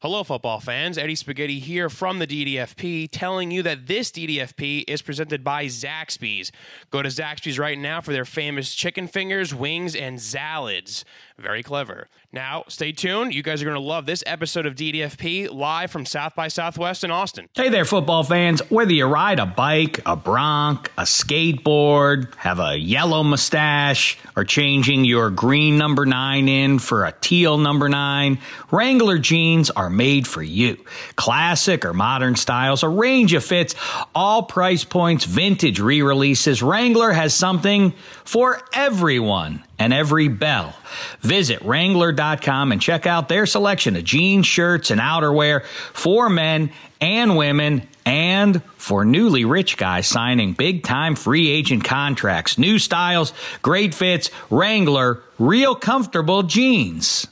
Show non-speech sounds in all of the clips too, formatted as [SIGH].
Hello, football fans. Eddie Spaghetti here from the DDFP, telling you that this DDFP is presented by Zaxby's. Go to Zaxby's right now for their famous chicken fingers, wings, and salads. Very clever. Now, stay tuned. You guys are going to love this episode of DDFP live from South by Southwest in Austin. Hey there, football fans. Whether you ride a bike, a bronc, a skateboard, have a yellow mustache, or changing your green number nine in for a teal number nine, Wrangler jeans are made for you. Classic or modern styles, a range of fits, all price points, vintage re releases. Wrangler has something for everyone and every bell. Visit Wrangler.com and check out their selection of jeans, shirts, and outerwear for men and women and for newly rich guys signing big time free agent contracts. New styles, great fits, Wrangler, real comfortable jeans.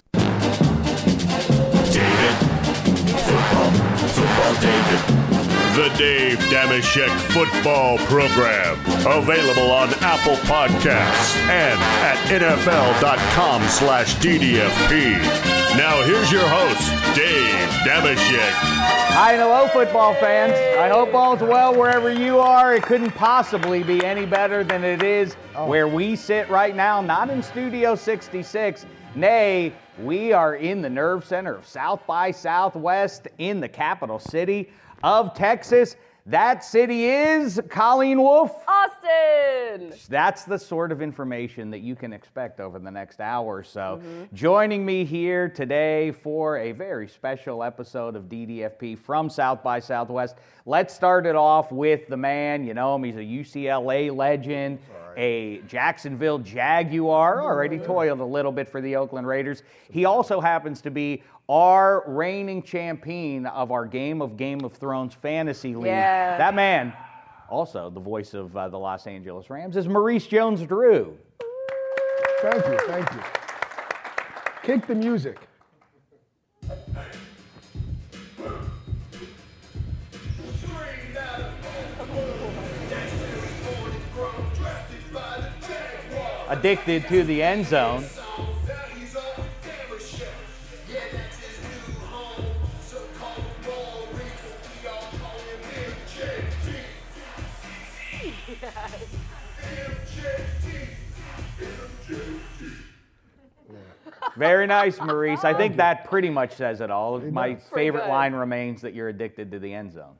The Dave Dameshek Football Program. Available on Apple Podcasts and at NFL.com slash DDFP. Now here's your host, Dave Dameshek. Hi and hello, football fans. I hope all's well wherever you are. It couldn't possibly be any better than it is oh. where we sit right now, not in Studio 66. Nay, we are in the nerve center of South by Southwest in the capital city of Texas. That city is Colleen Wolf. Austin. That's the sort of information that you can expect over the next hour or so. Mm-hmm. Joining me here today for a very special episode of DDFP from South by Southwest. Let's start it off with the man. You know him, he's a UCLA legend, a Jacksonville Jaguar, already mm-hmm. toiled a little bit for the Oakland Raiders. He also happens to be our reigning champion of our Game of Game of Thrones fantasy league. Yeah. That man, also the voice of uh, the Los Angeles Rams, is Maurice Jones-Drew. Thank you, thank you. Kick the music. Addicted to the end zone. Very nice, Maurice. I think that pretty much says it all. My favorite line remains that you're addicted to the end zone.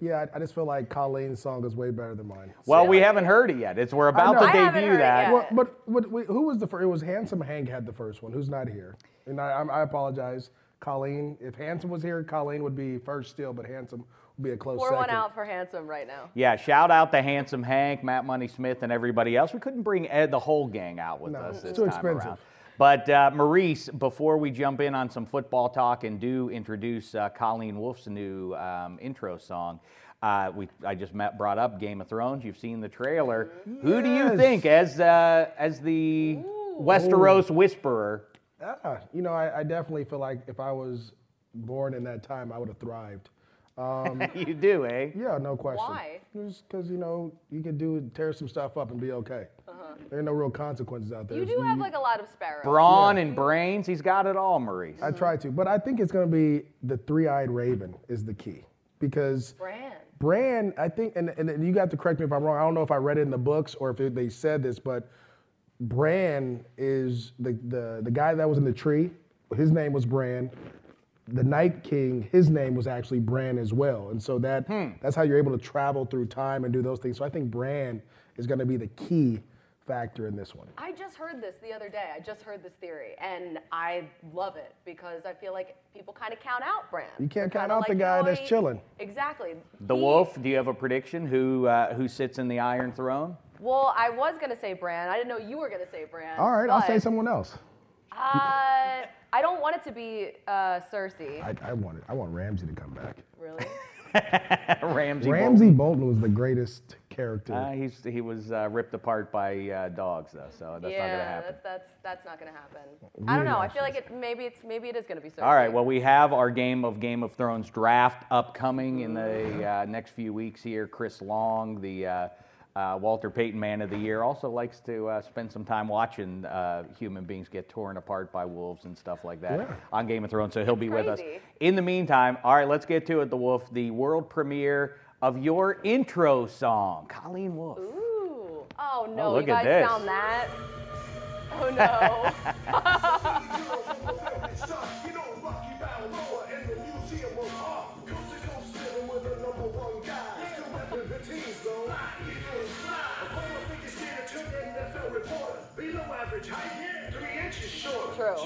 Yeah, I, I just feel like Colleen's song is way better than mine. Well, we haven't heard it yet. It's we're about to I debut heard it that. yet. Well, but, but wait, who was the first? It was Handsome Hank had the first one. Who's not here? And I, I'm- I apologize, Colleen. If Handsome was here, Colleen would be first still, but Handsome would be a close Pour second. one out for handsome right now. Yeah, shout out to Handsome Hank, Matt Money Smith, and everybody else. We couldn't bring Ed, the whole gang out with No, us it's too time expensive. around. But uh, Maurice, before we jump in on some football talk and do introduce uh, Colleen Wolf's new um, intro song, uh, we I just met, brought up Game of Thrones. You've seen the trailer. Who do you think as uh, as the Westeros whisperer? Ah, you know, I, I definitely feel like if I was born in that time, I would have thrived. Um, [LAUGHS] you do, eh? yeah, no question. Why? Just because you know you can do tear some stuff up and be okay. There are no real consequences out there. You do have like a lot of sparrows. Brawn and brains. He's got it all, Maurice. I try to, but I think it's going to be the three-eyed raven is the key because Brand. Bran, I think, and, and you got to correct me if I'm wrong. I don't know if I read it in the books or if it, they said this, but Bran is the, the the guy that was in the tree. His name was Bran. The Night King, his name was actually Bran as well, and so that hmm. that's how you're able to travel through time and do those things. So I think Bran is going to be the key factor in this one. I just heard this the other day. I just heard this theory, and I love it because I feel like people kind of count out Bran. You can't count kinda out the like, guy "No, that's chilling. Exactly. The He- Wolf. Do you have a prediction who uh, who sits in the Iron Throne? Well, I was gonna say Bran. I didn't know you were gonna say Bran. All right, I'll say someone else. Uh, I don't want it to be uh, Cersei. I, I want it. I want Ramsay to come back. really? [LAUGHS] Ramsay. Ramsay Bolton was the greatest character. Uh, he's he was uh, ripped apart by uh, dogs though, so that's not gonna yeah, happen. that's that's that's not gonna happen. I don't know. I feel like it. Maybe it's maybe it is gonna be Cersei. All right. Well, we have our game of Game of Thrones draft upcoming in the uh, next few weeks here. Chris Long, the uh, Walter Payton Man of the Year, also likes to uh, spend some time watching uh, human beings get torn apart by wolves and stuff like that Yeah. on Game of Thrones. So he'll be with us. In the meantime, all right, let's get to it. The Wolf, the world premiere of your intro song, Colleen Wolf. Ooh. Oh no, look you at guys this. found that? Oh no. [LAUGHS] [LAUGHS]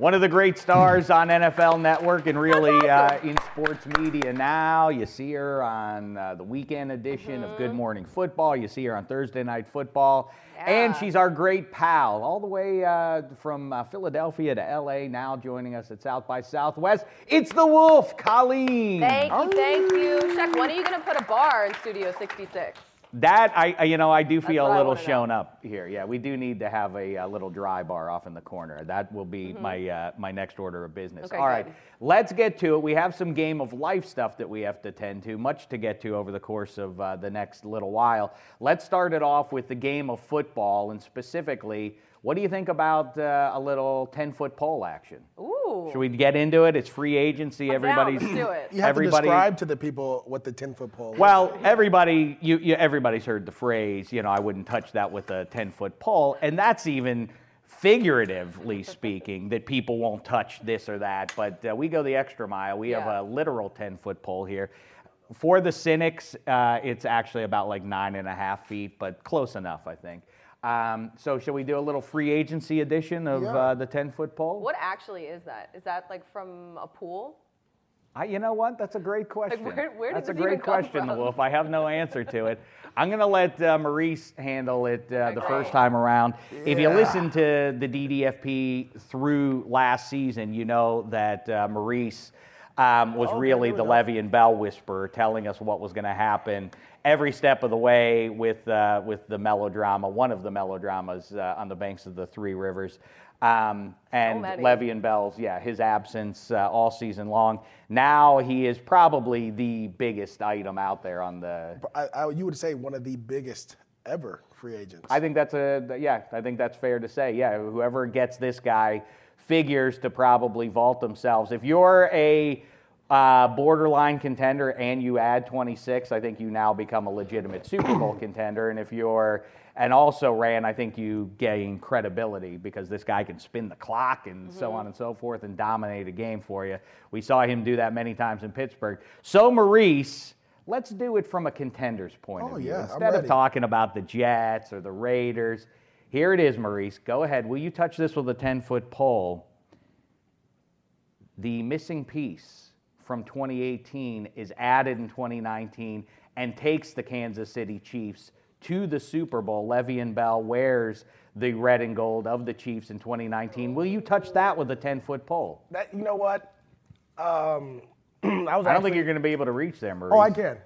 One of the great stars [LAUGHS] on NFL Network and really uh, in sports media now. You see her on uh, the weekend edition of Good Morning Football. You see her on Thursday Night Football. And she's our great pal, all the way uh, from uh, Philadelphia to LA, now joining us at South by Southwest. It's the Wolf, Colleen. Thank you, thank you. Shaq, when are you gonna put a bar in Studio 66? That I, I- you know, I do feel a little wanna know. shown up here. Yeah, we do need to have a, uh little dry bar off in the corner. That will be my uh, my next order of business. Mm-hmm. Okay, All right, good. let's get to it. We have some game of life stuff that we have to tend to, much to get to over the course of uh, the next little while. Let's start it off with the game of football, and specifically, what do you think about uh, a little ten foot pole action? Ooh. Should we get into it? It's free agency. I'm down. Everybody's Let's do it. You have everybody, to describe to the people what the 10 foot pole is. well, everybody, you, you, everybody's heard the phrase, you know, I wouldn't touch that with a 10 foot pole. And that's even figuratively [LAUGHS] speaking, that people won't touch this or that. But uh, we go the extra mile. We Yeah. have a literal 10 foot pole here. For the cynics, uh, it's actually about like nine and a half feet, but close enough, I think. Um, so, shall we do a little free agency edition of Yeah. uh, the 10 foot pole? What actually is that? Is that like from a pool? I, you know what? That's a great question. where- where That's a great question, from? Wolf. I have no answer to it. I'm going to let uh, Maurice handle it uh, the first time around. If you listen to the DDFP through last season, you know that uh, Maurice um, was really the. Le'Veon Bell whisperer, telling us what was going to happen every step of the way with uh, with the melodrama, one of the melodramas uh, on the banks of the Three Rivers. Um, and many. Le'Veon Bell's, yeah, his absence uh, all season long. Now he is probably the biggest item out there on the. I, I, you would say one of the biggest ever free agents. I think that's a yeah. I think that's fair to say. Yeah, whoever gets this guy figures to probably vault themselves. If you're a uh, borderline contender and you add 26, I think you now become a legitimate Super Bowl [CLEARS THROAT] contender. And if you're and also ran, I think you gain credibility because this guy can spin the clock and so on and so forth and dominate a game for you. We saw him do that many times in Pittsburgh. So Maurice. Let's do it from a contender's point Oh, of view. yeah, Instead of talking about the Jets or the Raiders, Here it is, Maurice. Go ahead. Will you touch this with a 10 foot pole? The missing piece from 2018 is added in 2019 and takes the Kansas City Chiefs to the Super Bowl. Le'Veon Bell wears the red and gold of the Chiefs in 2019. Will you touch that with a 10 foot pole? That you know what? Um, [CLEARS THROAT] I was. I don't actually- think you're going to be able to reach there, Maurice. Oh, I can.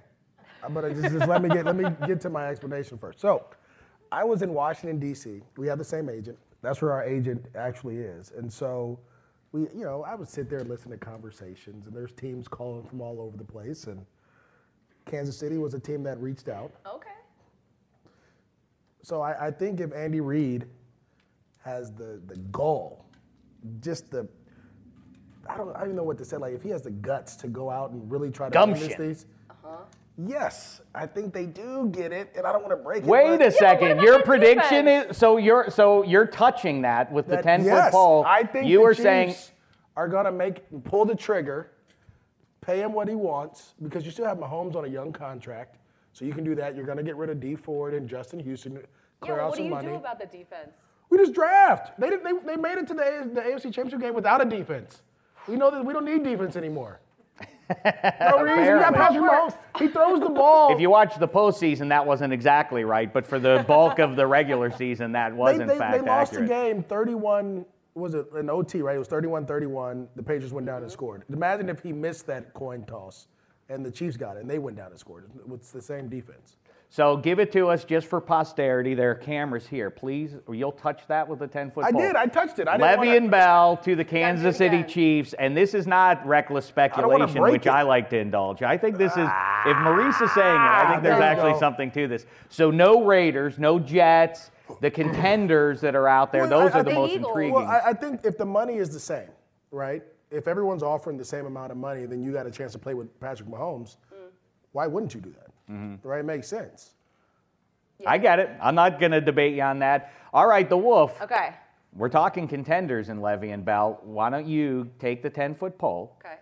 Uh, But just, just let me get let me get to my explanation first. So, I was in Washington D.C. We have the same agent. That's where our agent actually is, and so we, you know, I would sit there and listen to conversations, and there's teams calling from all over the place, and Kansas City was a team that reached out. Okay. So I, I think if Andy Reid has the the goal, just the I don't I don't even know what to say. Like if he has the guts to go out and really try to win this Gumption. Uh-huh. These, yes, I think they do get it, and I don't want to break it. Wait but a second. Your prediction defense? is so you're so you're touching that with the that- 10 foot yes, pole. I think you the were saying Chiefs are gonna make pull the trigger, pay him what he wants because you still have Mahomes on a young contract, so you can do that. You're gonna get rid of D Ford and Justin Houston, Yeah, clear well, out what do some you money. do about the defense? We just draft. They, did, they, they made it to the, A- the AFC Championship game without a defense. We know that we don't need defense anymore. No reason. You got Patrick Mahomes. He throws the ball. if you watch the postseason, that wasn't exactly right, but for the bulk of the regular season, that was they, in they, fact they lost accurate. the game 31, was it an OT, right? It was 31 31. The Patriots went down and scored. Imagine if he missed that coin toss and the Chiefs got it and they went down and scored. It's the same defense. So give it to us just for posterity. There are cameras here. Please, you'll touch that with a 10 foot I pole. did. I touched it. I didn't wanna- Bell to the Kansas City. Chiefs, and this is not reckless speculation, break which it. I like to indulge. I think this is, if Maurice is saying it, I think there's Ah, There actually go. something to this. So no Raiders, no Jets, the contenders that are out there, Well, those I- I are the think- most Eagles. intriguing. Well, I, I think if the money is the same, right? If everyone's offering the same amount of money, then you got a chance to play with Patrick Mahomes. Why wouldn't you do that? Mm-hmm. Right? It makes sense. I get it. I'm not going to debate you on that. All right, the Wolf. Okay. We're talking contenders in Le'Veon Bell. Why don't you take the 10 foot pole? Okay.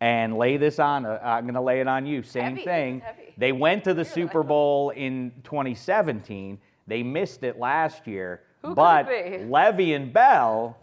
and lay this on. Uh, I'm going to lay it on you. Same Heavy, thing. heavy. They went to the Really? Super Bowl in 2017. They missed it last year. Who could but it be? Le'Veon Bell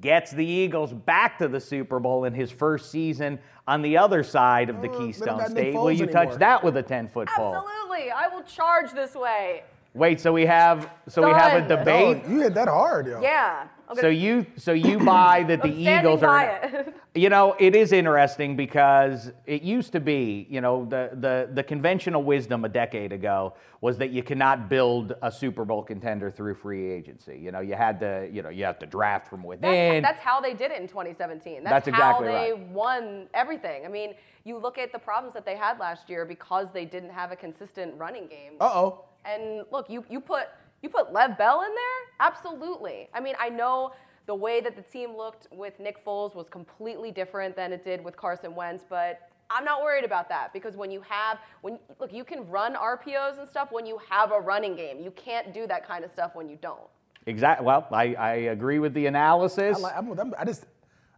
gets the Eagles back to the Super Bowl in his first season on the other side of the Uh, Keystone State. Will Foles you touch that with a 10 foot pole? Absolutely. I will charge this way. Wait, so we have so we have a debate. Oh, you hit that hard, yo. Yeah. I'm So you so you [COUGHS] buy that the Eagles are it. [LAUGHS] You know, it is interesting because it used to be, you know, the, the, the conventional wisdom a decade ago was that you cannot build a Super Bowl contender through free agency. You know, you had to, you know, you have to draft from within. That's, that's how they did it in 2017. That's, That's exactly how they right. won everything. I mean, you look at the problems that they had last year because they didn't have a consistent running game. Uh oh. And look, you, you put you put Lev Bell in there? Absolutely. I mean, I know the way that the team looked with Nick Foles was completely different than it did with Carson Wentz, but I'm not worried about that because when you have when look, you can run RPOs and stuff when you have a running game. You can't do that kind of stuff when you don't. Exactly. Well, I, I agree with the analysis. I, like, I'm, I'm, I just,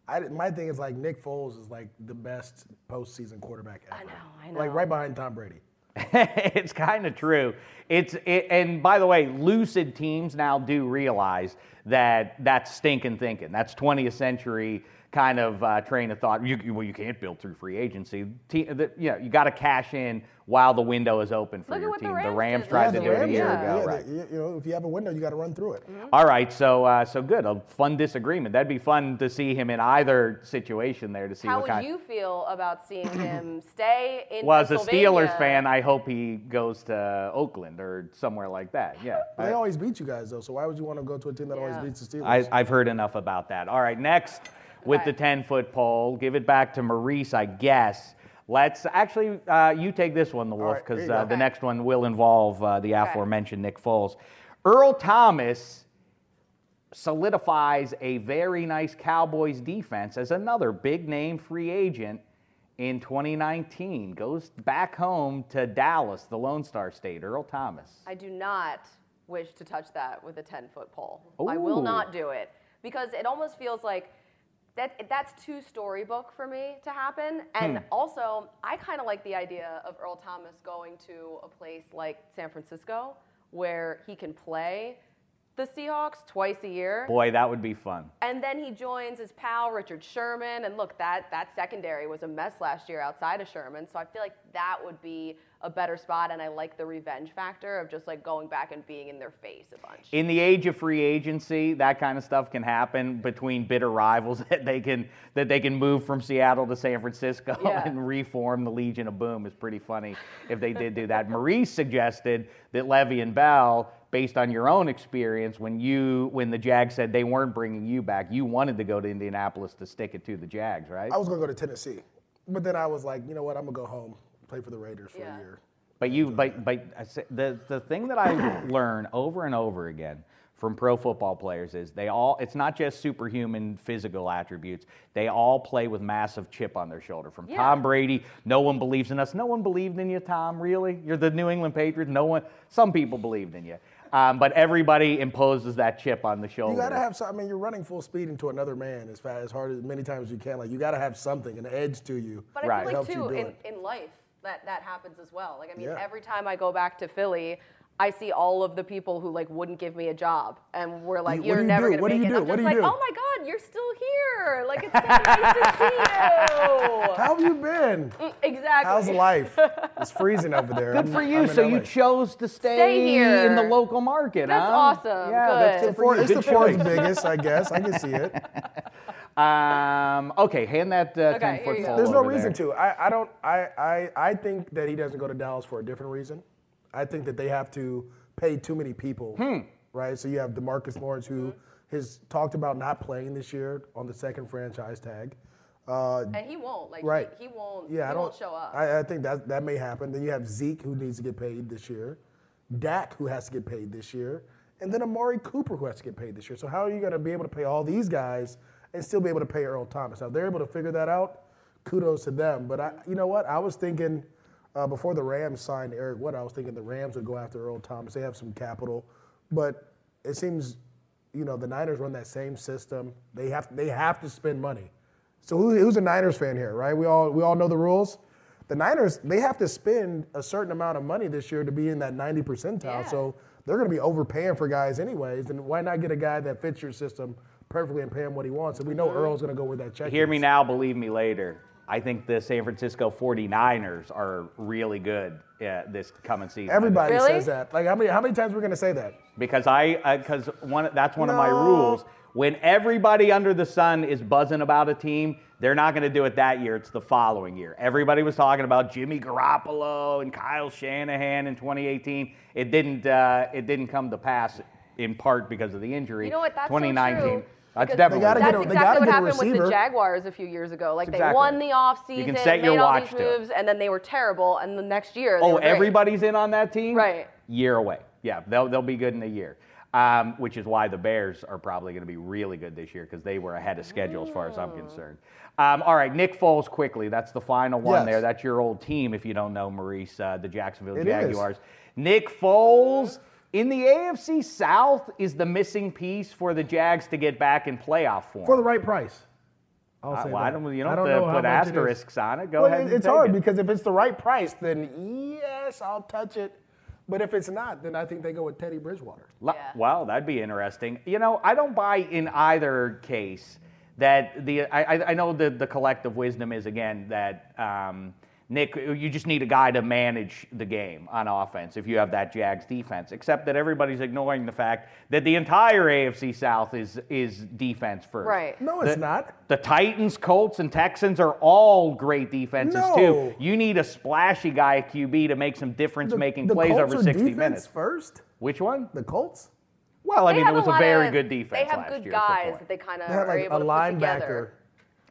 I, my thing is like Nick Foles is like the best postseason quarterback ever. I know, I know. Like right behind Tom Brady. [LAUGHS] it's kind of true. It's it, and by the way, lucid teams now do realize that that's stinking thinking. That's 20th century kind of uh, train of thought. You, you- well, you can't build through free agency. Te- the, you know, you got to cash in while the window is open for Look your team. the team. Rams Rams tried Yeah, to the do it a year did. ago, yeah, right? the- you, you know, if you have a window, you got to run through it. All right, so uh, so good. A fun disagreement. That'd be fun to see him in either situation there to see How what would kind. you feel about seeing [CLEARS THROAT] him stay in well, as a Steelers fan, I hope he goes to Oakland or somewhere like that. Yeah. [LAUGHS] They always beat you guys though, so why would you want to go to a team that Yeah. always beats the Steelers? I, I've heard enough about that. All right, next with Okay. the 10 foot pole, give it back to Maurice, I guess. Let's actually, uh, you take this one, the Wolf, because you uh, go. the next one will involve uh, the aforementioned Nick Foles. Earl Thomas solidifies a very nice Cowboys defense as another big name free agent in 2019. Goes back home to Dallas, the Lone Star State. Earl Thomas. I do not wish to touch that with a 10 foot pole. I will not do it because it almost feels like that that's too storybook for me to happen. And hmm. also, I kind of like the idea of Earl Thomas going to a place like San Francisco where he can play the Seahawks twice a year. Boy, that would be fun. And then he joins his pal Richard Sherman, and look, that that secondary was a mess last year outside of Sherman. So I feel like that would be a better spot, and I like the revenge factor of just like going back and being in their face a bunch. In the age of free agency, that kind of stuff can happen between bitter rivals [LAUGHS] that they can that they can move from Seattle to San Francisco [LAUGHS] Yeah. and reform the Legion of Boom. Is pretty funny if they did do that. [LAUGHS] Maurice suggested that Le'Veon Bell, based on your own experience, when you when the Jags said they weren't bringing you back, you wanted to go to Indianapolis to stick it to the Jags, right? I was gonna go to Tennessee, but then I was like, you know what? I'm gonna go home, play for the Raiders for Yeah. a year. But you, but but I say- the the thing that I [COUGHS] learn over and over again from pro football players is they all it's not just superhuman physical attributes. They all play with massive chip on their shoulder. From Yeah. Tom Brady, no one believes in us. No one believed in you, Tom. Really, you're the New England Patriots. No one. Some people believed in you, um, but everybody imposes that chip on the shoulder. You gotta have some. I mean, you're running full speed into another man as fast, as hard as many times as you can. Like you gotta have something, an edge to you. But I Right. feel like Helps you too do in, in life that that happens as well. Like I mean, Yeah. every time I go back to Philly, I see all of the people who like wouldn't give me a job, and we're like, You- what "You're you never do? gonna What do make you it." do? I'm What just do you like, do? "Oh my God, you're still here! Like it's so nice to [LAUGHS] see you." How have you been? Mm, exactly. How's life? [LAUGHS] It's freezing over there. Good I'm- for you. in So you chose to stay, Stay here. in the local market. That's huh? awesome. Yeah, Good. that's It's good the for fourth, you. it's the fourth biggest, I guess. I can see it. [LAUGHS] Um, okay, hand that uh, Okay, 10 foot pole. There's no reason there. to. I, I don't. I, I I think that he doesn't go to Dallas for a different reason. I think that they have to pay too many people. Hmm. Right. So you have DeMarcus Lawrence who has talked about not playing this year on the second franchise tag. Uh, And he won't. Like right. he, he won't. Yeah, he I don't won't show up. I, I think that that may happen. Then you have Zeke who needs to get paid this year, Dak who has to get paid this year, and then Amari Cooper who has to get paid this year. So how are you going to be able to pay all these guys and still be able to pay Earl Thomas? Now if they're able to figure that out. Kudos to them. But I, you know what? I was thinking uh, before the Rams signed Eric Weddle, I was thinking the Rams would go after Earl Thomas. They have some capital, but it seems, you know, the Niners run that same system. They have they have to spend money. So who, who's a Niners fan here, right? We all we all know the rules. The Niners they have to spend a certain amount of money this year to be in that 90 percentile. Yeah. So they're going to be overpaying for guys anyways. And why not get a guy that fits your system perfectly and pay him what he wants? And we know Earl's going to go where that check. Hear is. me now, believe me later. I think the San Francisco 49ers are really good uh, this coming season. Everybody Really? says that. Like how many how many times we're going to say that? because I because one that's one of my rules. When everybody under the sun is buzzing about a team, they're not going to do it that year. It's the following year. Everybody was talking about Jimmy Garoppolo and Kyle Shanahan in 2018. It didn't. Uh, it didn't come to pass in part because of the injury. You know what? That's so 2019. true, That's because definitely. gotta That's get a- they exactly gotta what get a happened with the. Jaguars a few years ago. Like they won the You offseason, can set made your all watch these to moves, and then they were terrible. And the next year, they Oh, were great. everybody's in on that team? Right. Year away. Yeah, they'll, they'll be good in a year. Um, which is why the Bears are probably going to be really good this year because they were ahead of schedule as far as I'm concerned. Um, all right, Nick Foles quickly. That's the final one Yes. there. That's your old team, if you don't know, Maurice, uh, the Jacksonville It is. Jaguars. Nick Foles. In the AFC South is the missing piece for the Jags to get back in playoff form. For the right price. I'll Uh, say well, I don't, you don't, I don't have know to how put much it is. asterisks on it. Go Well, ahead. it- and It's take hard it. because if it's the right price, then yes, I'll touch it. But if it's not, then I think they go with Teddy Bridgewater. Yeah. Well, that'd be interesting. You know, I don't buy in either case that the I, I- I know the the collective wisdom is again that um, Nick, you just need a guy to manage the game on offense if you have that Jags defense. Except that everybody's ignoring the fact that the entire AFC South is is defense first. Right. No, it's The- not. The Titans, Colts, and Texans are all great defenses No. too. You need a splashy guy at QB to make some difference-making the plays Colts over are 60 defense minutes. first. Which one? The Colts. Well, I They mean, it was a lot very of- good defense They have last good year. is the guys that they kind of They had are able a to put together.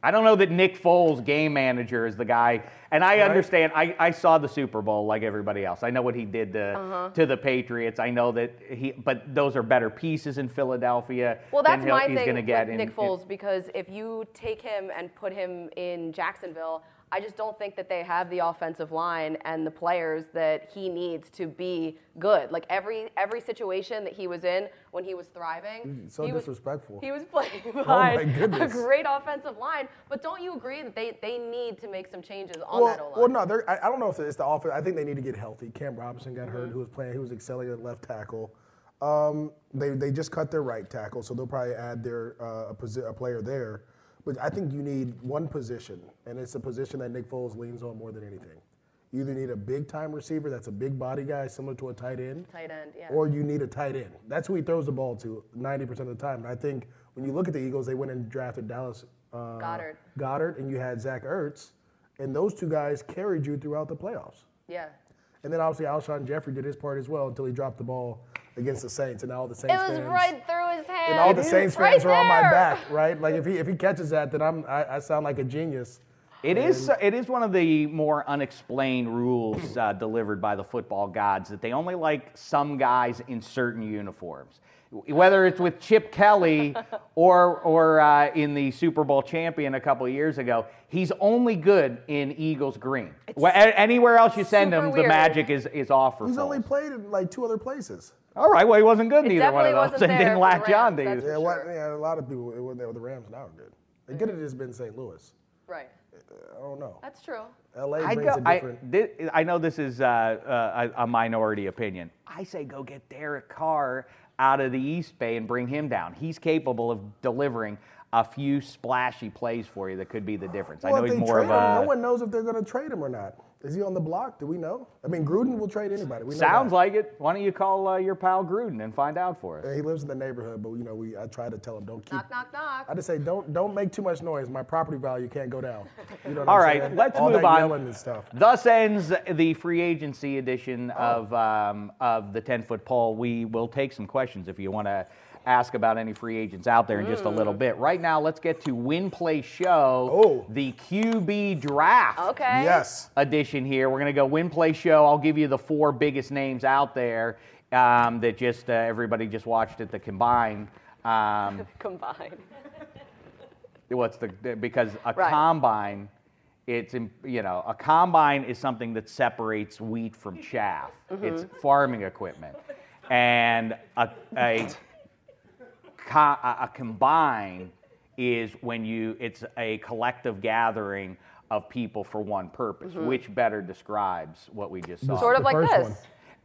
I don't know that Nick Foles, game manager, is the guy. And I understand. I, I saw the Super Bowl like everybody else. I know what he did to, Uh-huh. to the Patriots. I know that he, but those are better pieces in Philadelphia. Well, that's my he's thing with in- Nick in- Foles because if you take him and put him in Jacksonville, I just don't think that they have the offensive line and the players that he needs to be good. Like every every situation that he was in when he was thriving, so he was- disrespectful. he was playing [LAUGHS] my behind [LAUGHS] a goodness. great offensive line. But don't you agree that they, they need to make some changes on Well, that line? well, no, I, I don't know if it's the offense. I think they need to get healthy. Cam Robinson got Mm-hmm. hurt, who was playing, who was excelling at left tackle. Um, they, they just cut their right tackle, so they'll probably add their uh, a, posi- a player there. But I think you need one position, and it's a position that Nick Foles leans on more than anything. You either need a big time receiver that's a big body guy, similar to a tight end, Tight end, yeah. or you need a tight end. That's who he throws the ball to 90% of the time. And I think when you look at the Eagles, they went and drafted Dallas uh, Goedert. Goedert, and you had Zach Ertz, and those two guys carried you throughout the playoffs. yeah. And then obviously Alshon Jeffery did his part as well until he dropped the ball against the Saints, and all the Saints It was fans. right through his hand. and all the Saints Right fans are on my back, right? Like if he if he [LAUGHS] catches that, then I'm I, I sound like a genius. It is. It is one of the more unexplained rules uh, delivered by the football gods that they only like some guys in certain uniforms. Whether it's with Chip Kelly [LAUGHS] or or uh, in the Super Bowl champion a couple of years ago, he's only good in Eagles green. Wh- a- Anywhere else you send super him, the magic is is off for He's only played in like two other places. All right, well he wasn't good in either one of those, [LAUGHS] wasn't and there didn't for latch the on to Rams, you. that's Yeah, For what, sure. yeah, a lot of people when they were the Rams now are good. They could have just been St. Louis. Right. I don't know. That's true. LA I, brings go, a I, different. thi- I know this is uh, uh, a, a minority opinion. I say go get Derek Carr out of the East Bay and bring him down. He's capable of delivering a few splashy plays for you that could be the difference. I know he's more trade of him, no one knows if they're going to trade him or not. Is he on the block? Do we know? I mean, Gruden will trade anybody. We know Sounds that. like it. Why don't you call uh, your pal Gruden and find out for us? Yeah, He lives in the neighborhood, but you know, we I try to tell him don't keep. Knock, knock, knock. I just say don't don't make too much noise. My property value can't go down. You know what All I'm right, saying? let's All move that on. And stuff. Thus ends the free agency edition Oh. of um, of the 10 foot pole. We will take some questions if you want to ask about any free agents out there in just a little bit. Right now, let's get to Win Play Show, Oh. the QB draft Okay. Yes. edition here. We're going to go Win Play Show. I'll give you the four biggest names out there um, that just uh, everybody just watched at the combine. Um, [LAUGHS] Combined. what's the because a Right. combine it's im- you know a combine is something that separates wheat from chaff it's farming equipment and a, a, co- a a combine is when you it's a collective gathering of people for one purpose mm-hmm. which better describes what we just saw Sort of The like this. one.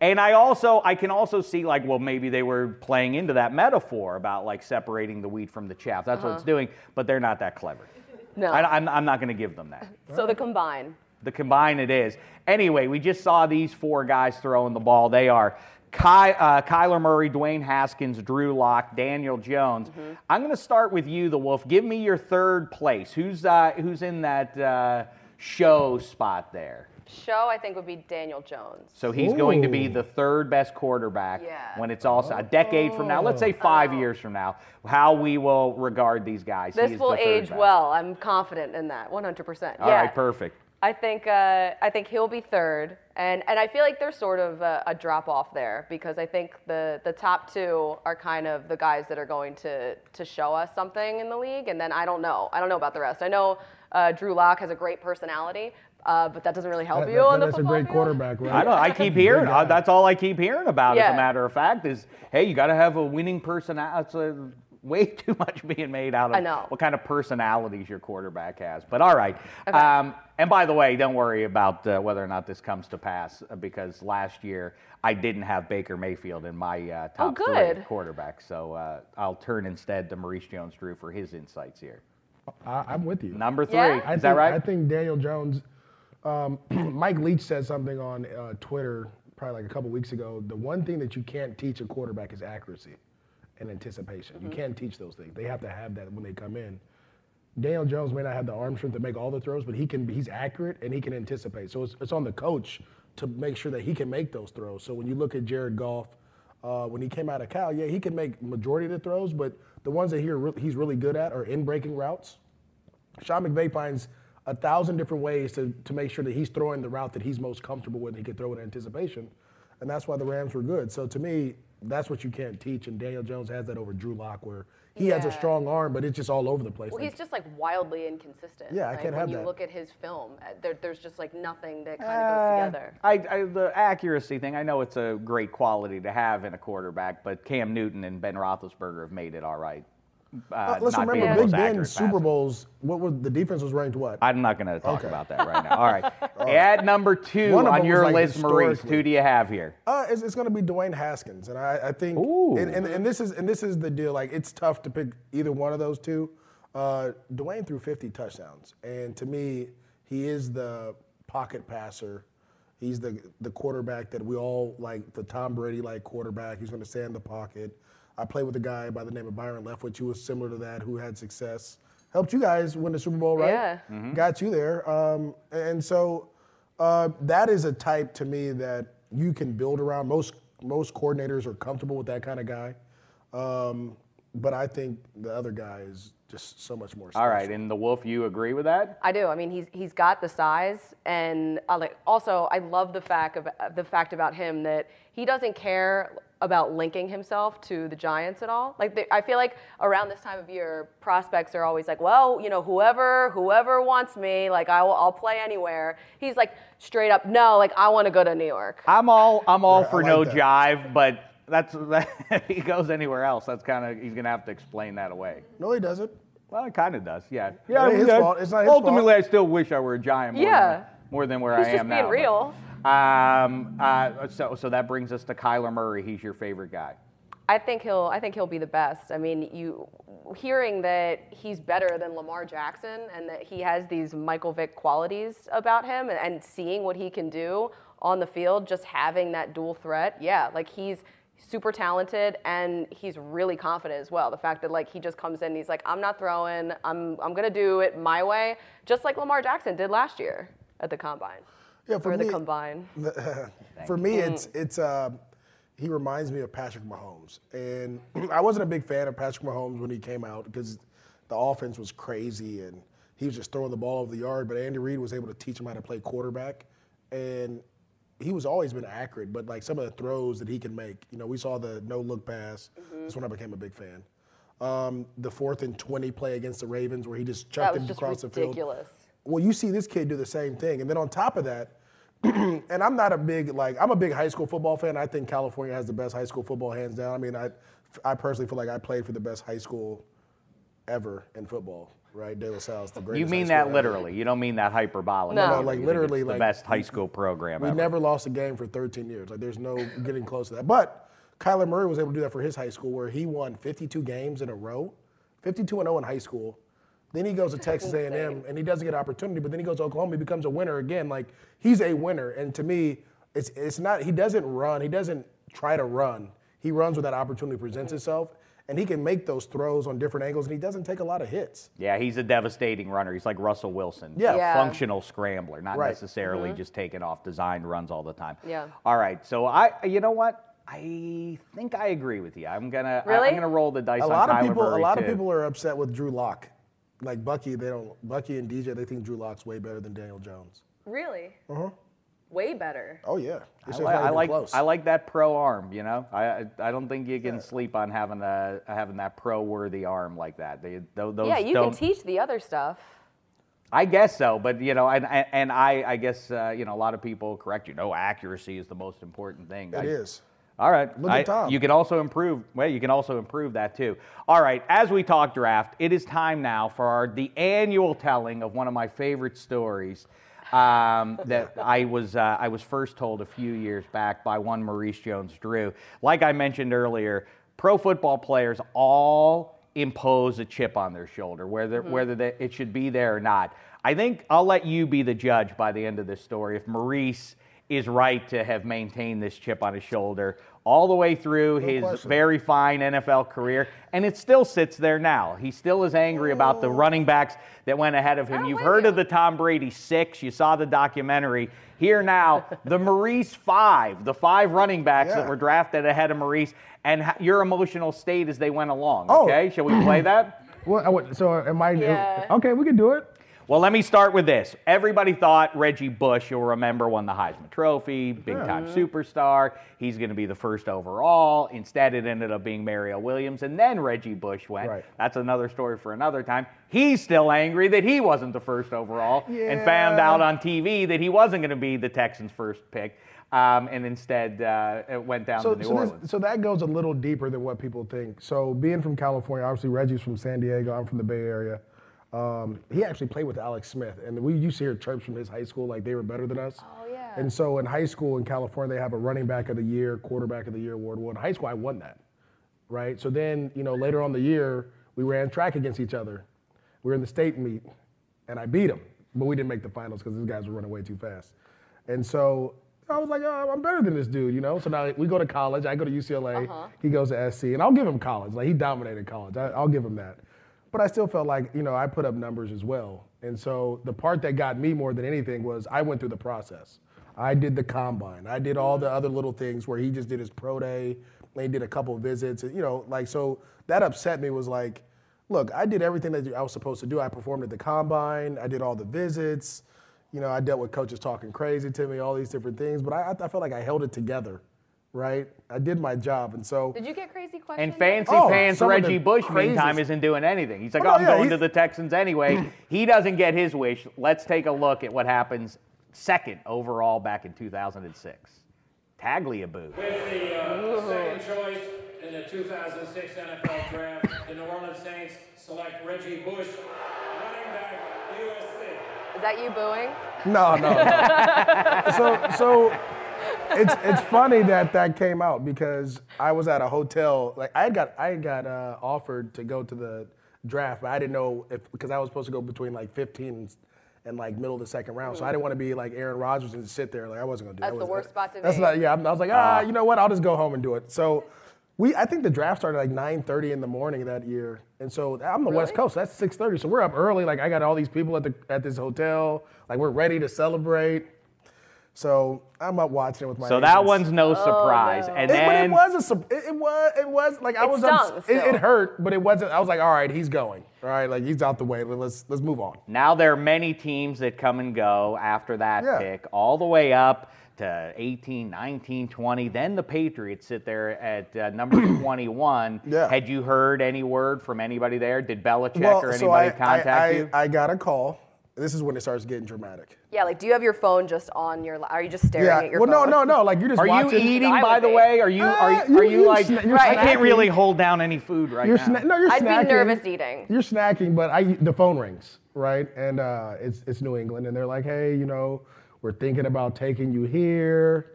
and I also I can also see like well maybe they were playing into that metaphor about like separating the wheat from the chaff. That's what it's uh-huh. doing, but they're not that clever. No. I, am I'm not going to give them that. So the combine. The combine it is. Anyway, we just saw these four guys throwing the ball. They are Ky, uh, Kyler Murray, Dwayne Haskins, Drew Lock, Daniel Jones. I'm going to start with you, the Wolf. Give me your third place. Who's uh, who's in that uh, show spot there? Show, I think, would be Daniel Jones. So he's going to be the third best quarterback Yeah. when it's all a decade from now. Let's say five years from now. How we will regard these guys. He This is will the third age best. well. I'm confident in that, 100%. All yeah. right, perfect. I think uh, I think he'll be third, and and I feel like there's sort of a, a drop off there because I think the the top two are kind of the guys that are going to to show us something in the league, and then I don't know. I don't know about the rest. I know uh, Drew Lock has a great personality, uh, but that doesn't really help That- you that- on the that's a great field. quarterback, right? I know. I keep hearing. guy. uh, that's all I keep hearing about. As a matter of fact, is hey, you got to have a winning personality. It's way [LAUGHS] too much being made out of I know. what kind of personalities your quarterback has. But all right. Um, and by the way, don't worry about uh, whether or not this comes to pass uh, because last year I didn't have Baker Mayfield in my uh, top Oh, good. three quarterbacks. So uh, I'll turn instead to Maurice Jones-Drew for his insights here. I, I'm with you. Number three. Yeah? Is I that think, right? I think Daniel Jones. Um, [CLEARS THROAT] Mike Leach said something on uh, Twitter probably like a couple weeks ago. The one thing that you can't teach a quarterback is accuracy and anticipation. You can't teach those things. They have to have that when they come in. Daniel Jones may not have the arm strength to make all the throws, but he can. He's accurate and he can anticipate. So it's, it's on the coach to make sure that he can make those throws. So when you look at Jared Goff, uh, when he came out of Cal, yeah, he can make majority of the throws, but the ones that he re- he's really good at are in breaking routes. Sean McVay finds a thousand different ways to, to make sure that he's throwing the route that he's most comfortable with and he can throw in anticipation. And that's why the Rams were good. So to me, that's what you can't teach. And Daniel Jones has that over Drew Lock, where he has a strong arm, but it's just all over the place. Well, Like, he's just like wildly inconsistent. Yeah, I Like, can't have when have you look at his film, uh, there, there's just like nothing that kind Uh, of goes together. I, I, the accuracy thing, I know it's a great quality to have in a quarterback, but Cam Newton and Ben Roethlisberger have made it all right. Uh, let's not remember, Big Ben Super. Bowls. What was the defense was ranked? What? I'm not going to talk Okay. about that right now. All right. [LAUGHS] At number two on your like, list, Maurice, who do you have here? Uh, it's, it's going to be Dwayne Haskins, and I, I think, and, and, and this is and this is the deal. Like, it's tough to pick either one of those two. Uh, Dwayne threw 50 touchdowns, and to me, he is the pocket passer. He's the the quarterback that we all like, the Tom Brady like quarterback. He's going to stay in the pocket. I played with a guy by the name of Byron Leftwich who was similar to that, who had success. Helped you guys win the Super Bowl, right? Yeah. Got you there. Um, and so uh, that is a type to me that you can build around. Most most coordinators are comfortable with that kind of guy. Um, but I think the other guy is just so much more special. All right. And the Wolf, you agree with that? I do. I mean, he's he's got the size, and I like also I love the fact of the fact about him that he doesn't care about linking himself to the Giants at all. Like they, I feel like around this time of year, prospects are always like, well, you know, whoever whoever wants me, like I will, I'll play anywhere. He's like straight up, no, like I want to go to New York. I'm all I'm all Yeah, for like no that. jive, but that's that, [LAUGHS] he goes anywhere else. That's kind of he's gonna have to explain that away. No, he doesn't. Well, it kind of does, yeah. It ain't his yeah. fault. It's not his Ultimately, I still wish I were a giant. More Yeah. Than, more than where He's I just am being now. but- real. Um, uh, so so that brings us to Kyler Murray. He's your favorite guy. I think he'll I think he'll be the best. I mean, you hearing that he's better than Lamar Jackson and that he has these Michael Vick qualities about him and, and seeing what he can do on the field, just having that dual threat. Yeah, like he's super talented and he's really confident as well. The fact that like he just comes in and he's like, I'm not throwing, I'm I'm gonna do it my way, just like Lamar Jackson did last year at the combine. Yeah, for or the me- combine. [LAUGHS] For me, it's it's uh, he reminds me of Patrick Mahomes, and [CLEARS THROAT] I wasn't a big fan of Patrick Mahomes when he came out because the offense was crazy and he was just throwing the ball over the yard. But Andy Reid was able to teach him how to play quarterback, and he was always been accurate. But like some of the throws that he can make, you know, we saw the no look pass. That's when I became a big fan. Um, the fourth and twenty play against the Ravens where he just chucked was him just across the field. Ridiculous. Well, you see this kid do the same thing, and then on top of that, [CLEARS THROAT] and I'm not a big like I'm a big high school football fan. I think California has the best high school football hands down. I mean, I I personally feel like I played for the best high school ever in football. Right, De La Salle's the greatest. You mean high that school ever. literally? You don't mean that hyperbolic? No. No, You like think literally, it's the like best high school program We ever. never lost a game for 13 years. Like there's no getting close to that. But Kyler Murray was able to do that for his high school, where he won 52 games in a row, 52 and 0 in high school. Then he goes to Texas A&M and he doesn't get an opportunity. But then he goes to Oklahoma, he becomes a winner again. Like he's a winner. And to me, it's it's not. He doesn't run. He doesn't try to run. He runs when that opportunity presents itself, and he can make those throws on different angles, and he doesn't take a lot of hits. Yeah, he's a devastating runner. He's like Russell Wilson. Yeah. A Yeah. functional scrambler, not Right. necessarily just taking off designed runs all the time. Yeah. All right. So I, you know what? I think I agree with you. I'm gonna, I- Really? I'm gonna roll the dice a on lot of people, Murray, a lot too. of people are upset with Drew Lock. Like Bucky, they don't. Bucky and DJ, they think Drew Lock's way better than Daniel Jones. Really? Uh huh. Way better. Oh yeah, I, it's just li- I like close. I like that pro arm. You know, I I, I don't think you can sleep on having a having that pro worthy arm like that. They, tho- those Yeah, you don't, can teach the other stuff. I guess so, but you know, and and, and I I guess uh, you know a lot of people correct you. No, accuracy is the most important thing. It I- is. All right. Look at Tom. You can also improve. Well, you can also improve that too. All right. As we talk draft, it is time now for our, the annual telling of one of my favorite stories um, [LAUGHS] that I was uh, I was first told a few years back by one Maurice Jones-Drew. Like I mentioned earlier, pro football players all impose a chip on their shoulder, whether whether they, it should be there or not. I think I'll let you be the judge by the end of this story if Maurice is right to have maintained this chip on his shoulder all the way through his question. very fine NFL career, and it still sits there now. He still is angry about the oh. running backs that went ahead of him. Oh, You've heard you. of the Tom Brady six, you saw the documentary. Here now, [LAUGHS] the Maurice five, the five running backs that were drafted ahead of Maurice, and your emotional state as they went along. Oh. Okay, shall we play that? [CLEARS THROAT] Well, so am I? Yeah. Okay, we can do it. Well, let me start with this. Everybody thought Reggie Bush, you'll remember, won the Heisman Trophy, big time superstar. He's going to be the first overall. Instead, it ended up being Mario Williams, and then Reggie Bush went. Right. That's another story for another time. He's still angry that he wasn't the first overall and found out on TV that he wasn't going to be the Texans' first pick. Um, and instead, uh, it went down So, to New so, this- Orleans. so that goes a little deeper than what people think. So being from California, obviously Reggie's from San Diego. I'm from the Bay Area. Um, he actually played with Alex Smith, and we used to hear chirps from his high school like they were better than us. Oh, yeah. And so in high school in California, they have a running back of the year, quarterback of the year award. Well, in high school, I won that, right? So then, you know, later on the year, we ran track against each other. We were in the state meet, and I beat him, but we didn't make the finals because these guys were running way too fast. And so I was like, oh, I'm better than this dude, you know? So now we go to college. I go to UCLA. He goes to SC, and I'll give him college. Like he dominated college. I, I'll give him that. But I still felt like, you know, I put up numbers as well. And so the part that got me more than anything was I went through the process. I did the combine. I did all the other little things where he just did his pro day. And he did a couple visits. You know, like, so that upset me was like, look, I did everything that I was supposed to do. I performed at the combine. I did all the visits. You know, I dealt with coaches talking crazy to me, all these different things. But I, I felt like I held it together, right? I did my job. And so. Did you get crazy questions? And fancy Oh, pants some of the Reggie Bush, meantime, isn't doing anything. He's like, Oh, oh, no, I'm yeah, going to the Texans anyway. [LAUGHS] he doesn't get his wish. Let's take a look at what happens second overall back in 2006. Tagliabue. With the uh, second choice in the 2006 NFL Draft, the New Orleans Saints select Reggie Bush, running back, USC. Is that you booing? No, no, no. [LAUGHS] so, so it's it's funny that that came out because I was at a hotel. Like I got I got uh, offered to go to the draft, but I didn't know if because I was supposed to go between like 15 and, and like middle of the second round. So I didn't want to be like Aaron Rodgers and sit there. Like I wasn't gonna do. It. That's that. the was- worst spot to That's be. not. Yeah, I'm- was like, ah, you know what? I'll just go home and do it. So. We, I think the draft started like 9:30 in the morning that year, and so I'm the West Really? Coast. That's 6:30, so we're up early. Like I got all these people at the at this hotel. Like we're ready to celebrate. So I'm up watching it with my. So that agents. one's no surprise. And It, but then it was a. sur- It, it was. It was like I It was. stung ups- it, still. it hurt, but it wasn't. I was like, all right, he's going. All right, like he's out the way. Let's let's move on. now there are many teams that come and go after that Yeah. pick, all the way up to 18, 19, 20. Then the Patriots sit there at uh, number [CLEARS THROAT] 21. Yeah. Had you heard any word from anybody there? Did Belichick well, or so anybody I, contact I, I, you? I got a call. This is when it starts getting dramatic. Yeah, like, do you have your phone just on your? li- Are you just staring Yeah. at your phone? Well, no, phone? no, no. Like you're just Are you eating, by the be. way? Are you are Uh, you, are you- you you like? sna- you're I can't really hold down any food right You're now. sna- no, you're I'd be snacking. nervous eating. You're snacking, but I the phone rings, right? And uh, it's it's New England, and they're like, hey, you know, we're thinking about taking you here.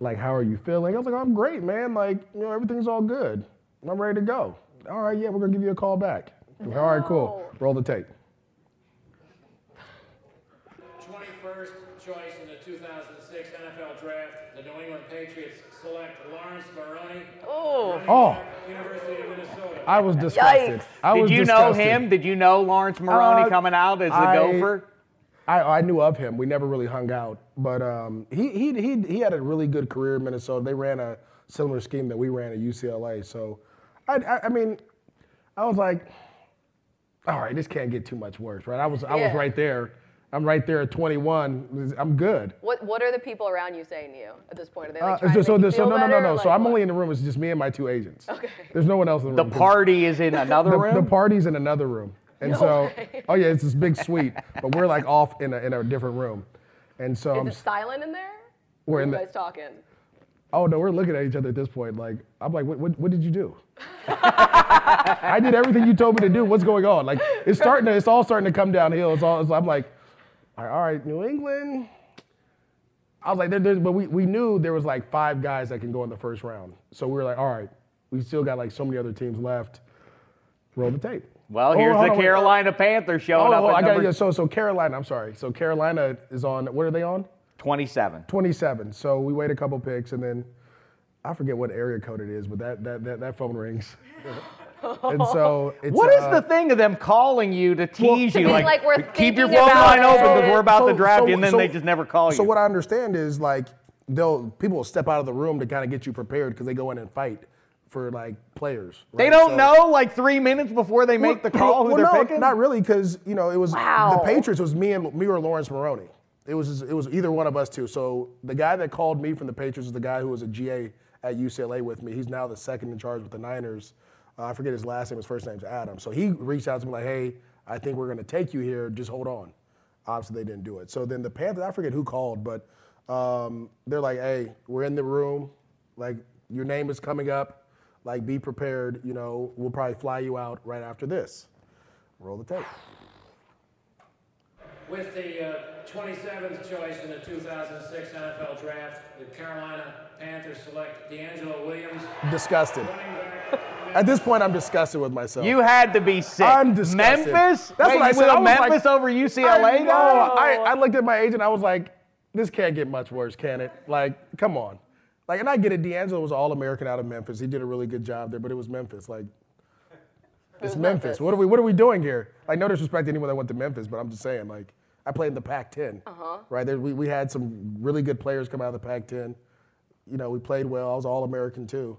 Like, how are you feeling? I was like, I'm great, man. Like, you know, everything's all good. I'm ready to go. All right, yeah, we're gonna give you a call back. All right, cool. Roll the tape. Choice in the 2006 NFL Draft, the New England Patriots select Laurence Maroney, Oh, Oh. University of Minnesota. I was disgusted. Yikes. I Did was you know him? Did you know Laurence Maroney Uh, coming out as the Gopher? I, I knew of him. We never really hung out, but um, he, he he he had a really good career in Minnesota. They ran a similar scheme that we ran at UCLA. So, I, I, I mean, I was like, all right, this can't get too much worse, right? I was I was right there. I'm right there at 21. I'm good. what what are the people around you saying to you at this point? Are they Uh, like trying so to so, you the- so no no no no. or, So I'm what? only in the room. It's just me and my two agents. Okay. There's no one else in the room. The party is in [LAUGHS] another the, room. the party's in another room. And No so, way. oh yeah, it's this big suite, but we're like off in a, in a different room. And so I'm Is it silent in there? We're Or in you the- guys talking? Oh no, we're looking at each other at this point. Like I'm like, what, what, what did you do? [LAUGHS] I did everything you told me to do. What's going on? Like it's starting to, it's all starting to come downhill. It's all. It's, I'm like, all right, all right, New England. I was like, there, there's, but we, we knew there was like five guys that can go in the first round. So we were like, all right, we still got like so many other teams left. Roll the tape. well, Oh, here's the on, wait. Carolina Panthers showing Oh, up oh, I got number yeah, so so Carolina. I'm sorry. So Carolina is on. What are they on? 27. 27. So we wait a couple picks, and then I forget what area code it is, but that that that, that phone rings. [LAUGHS] and so [LAUGHS] it's What is uh, the thing of them calling you to tease To you? like, like, we're keep your phone line open because we're about to so- draft so- you, and then so- they just never call you. So what I understand is like they'll people will step out of the room to kind of get you prepared because they go in and fight for like players. They don't So- know like three minutes before they make the call who well, they're no, picking. not really, because you know it was Wow. the Patriots was me and me or Laurence Maroney. It was it was either one of us two. So the guy that called me from the Patriots is the guy who was a GA at UCLA with me. He's now the second in charge with the Niners. Uh, I forget his last name. His first name's Adam. So he reached out to me like, "Hey, I think we're going to take you here. Just hold on." Obviously, they didn't do it. So then the Panthers, I forget who called, but um, they're like, "Hey, we're in the room. Like your name is coming up. Like be prepared. You know, we'll probably fly you out right after this." Roll the tape. With the uh, 27th choice in the 2006 NFL Draft, the Carolina Panthers select DeAngelo Williams, Disgusted. Running back. At this point, I'm disgusted with myself. You had to be sick. I'm disgusted. Memphis? That's Wait, what I said. I was like- Memphis over UCLA I, though? know. I, I looked at my agent. I was like, this can't get much worse, can it? Like, come on. Like, and I get it. DeAngelo was all American out of Memphis. He did a really good job there, but it was Memphis. Like, [LAUGHS] it's Memphis. Memphis. What are we? What are we doing here? Like, no disrespect to anyone that went to Memphis, but I'm just saying. Like, I played in the Pac-10. Uh-huh. Right there, we, we had some really good players come out of the Pac-10. You know, we played well. I was all American too.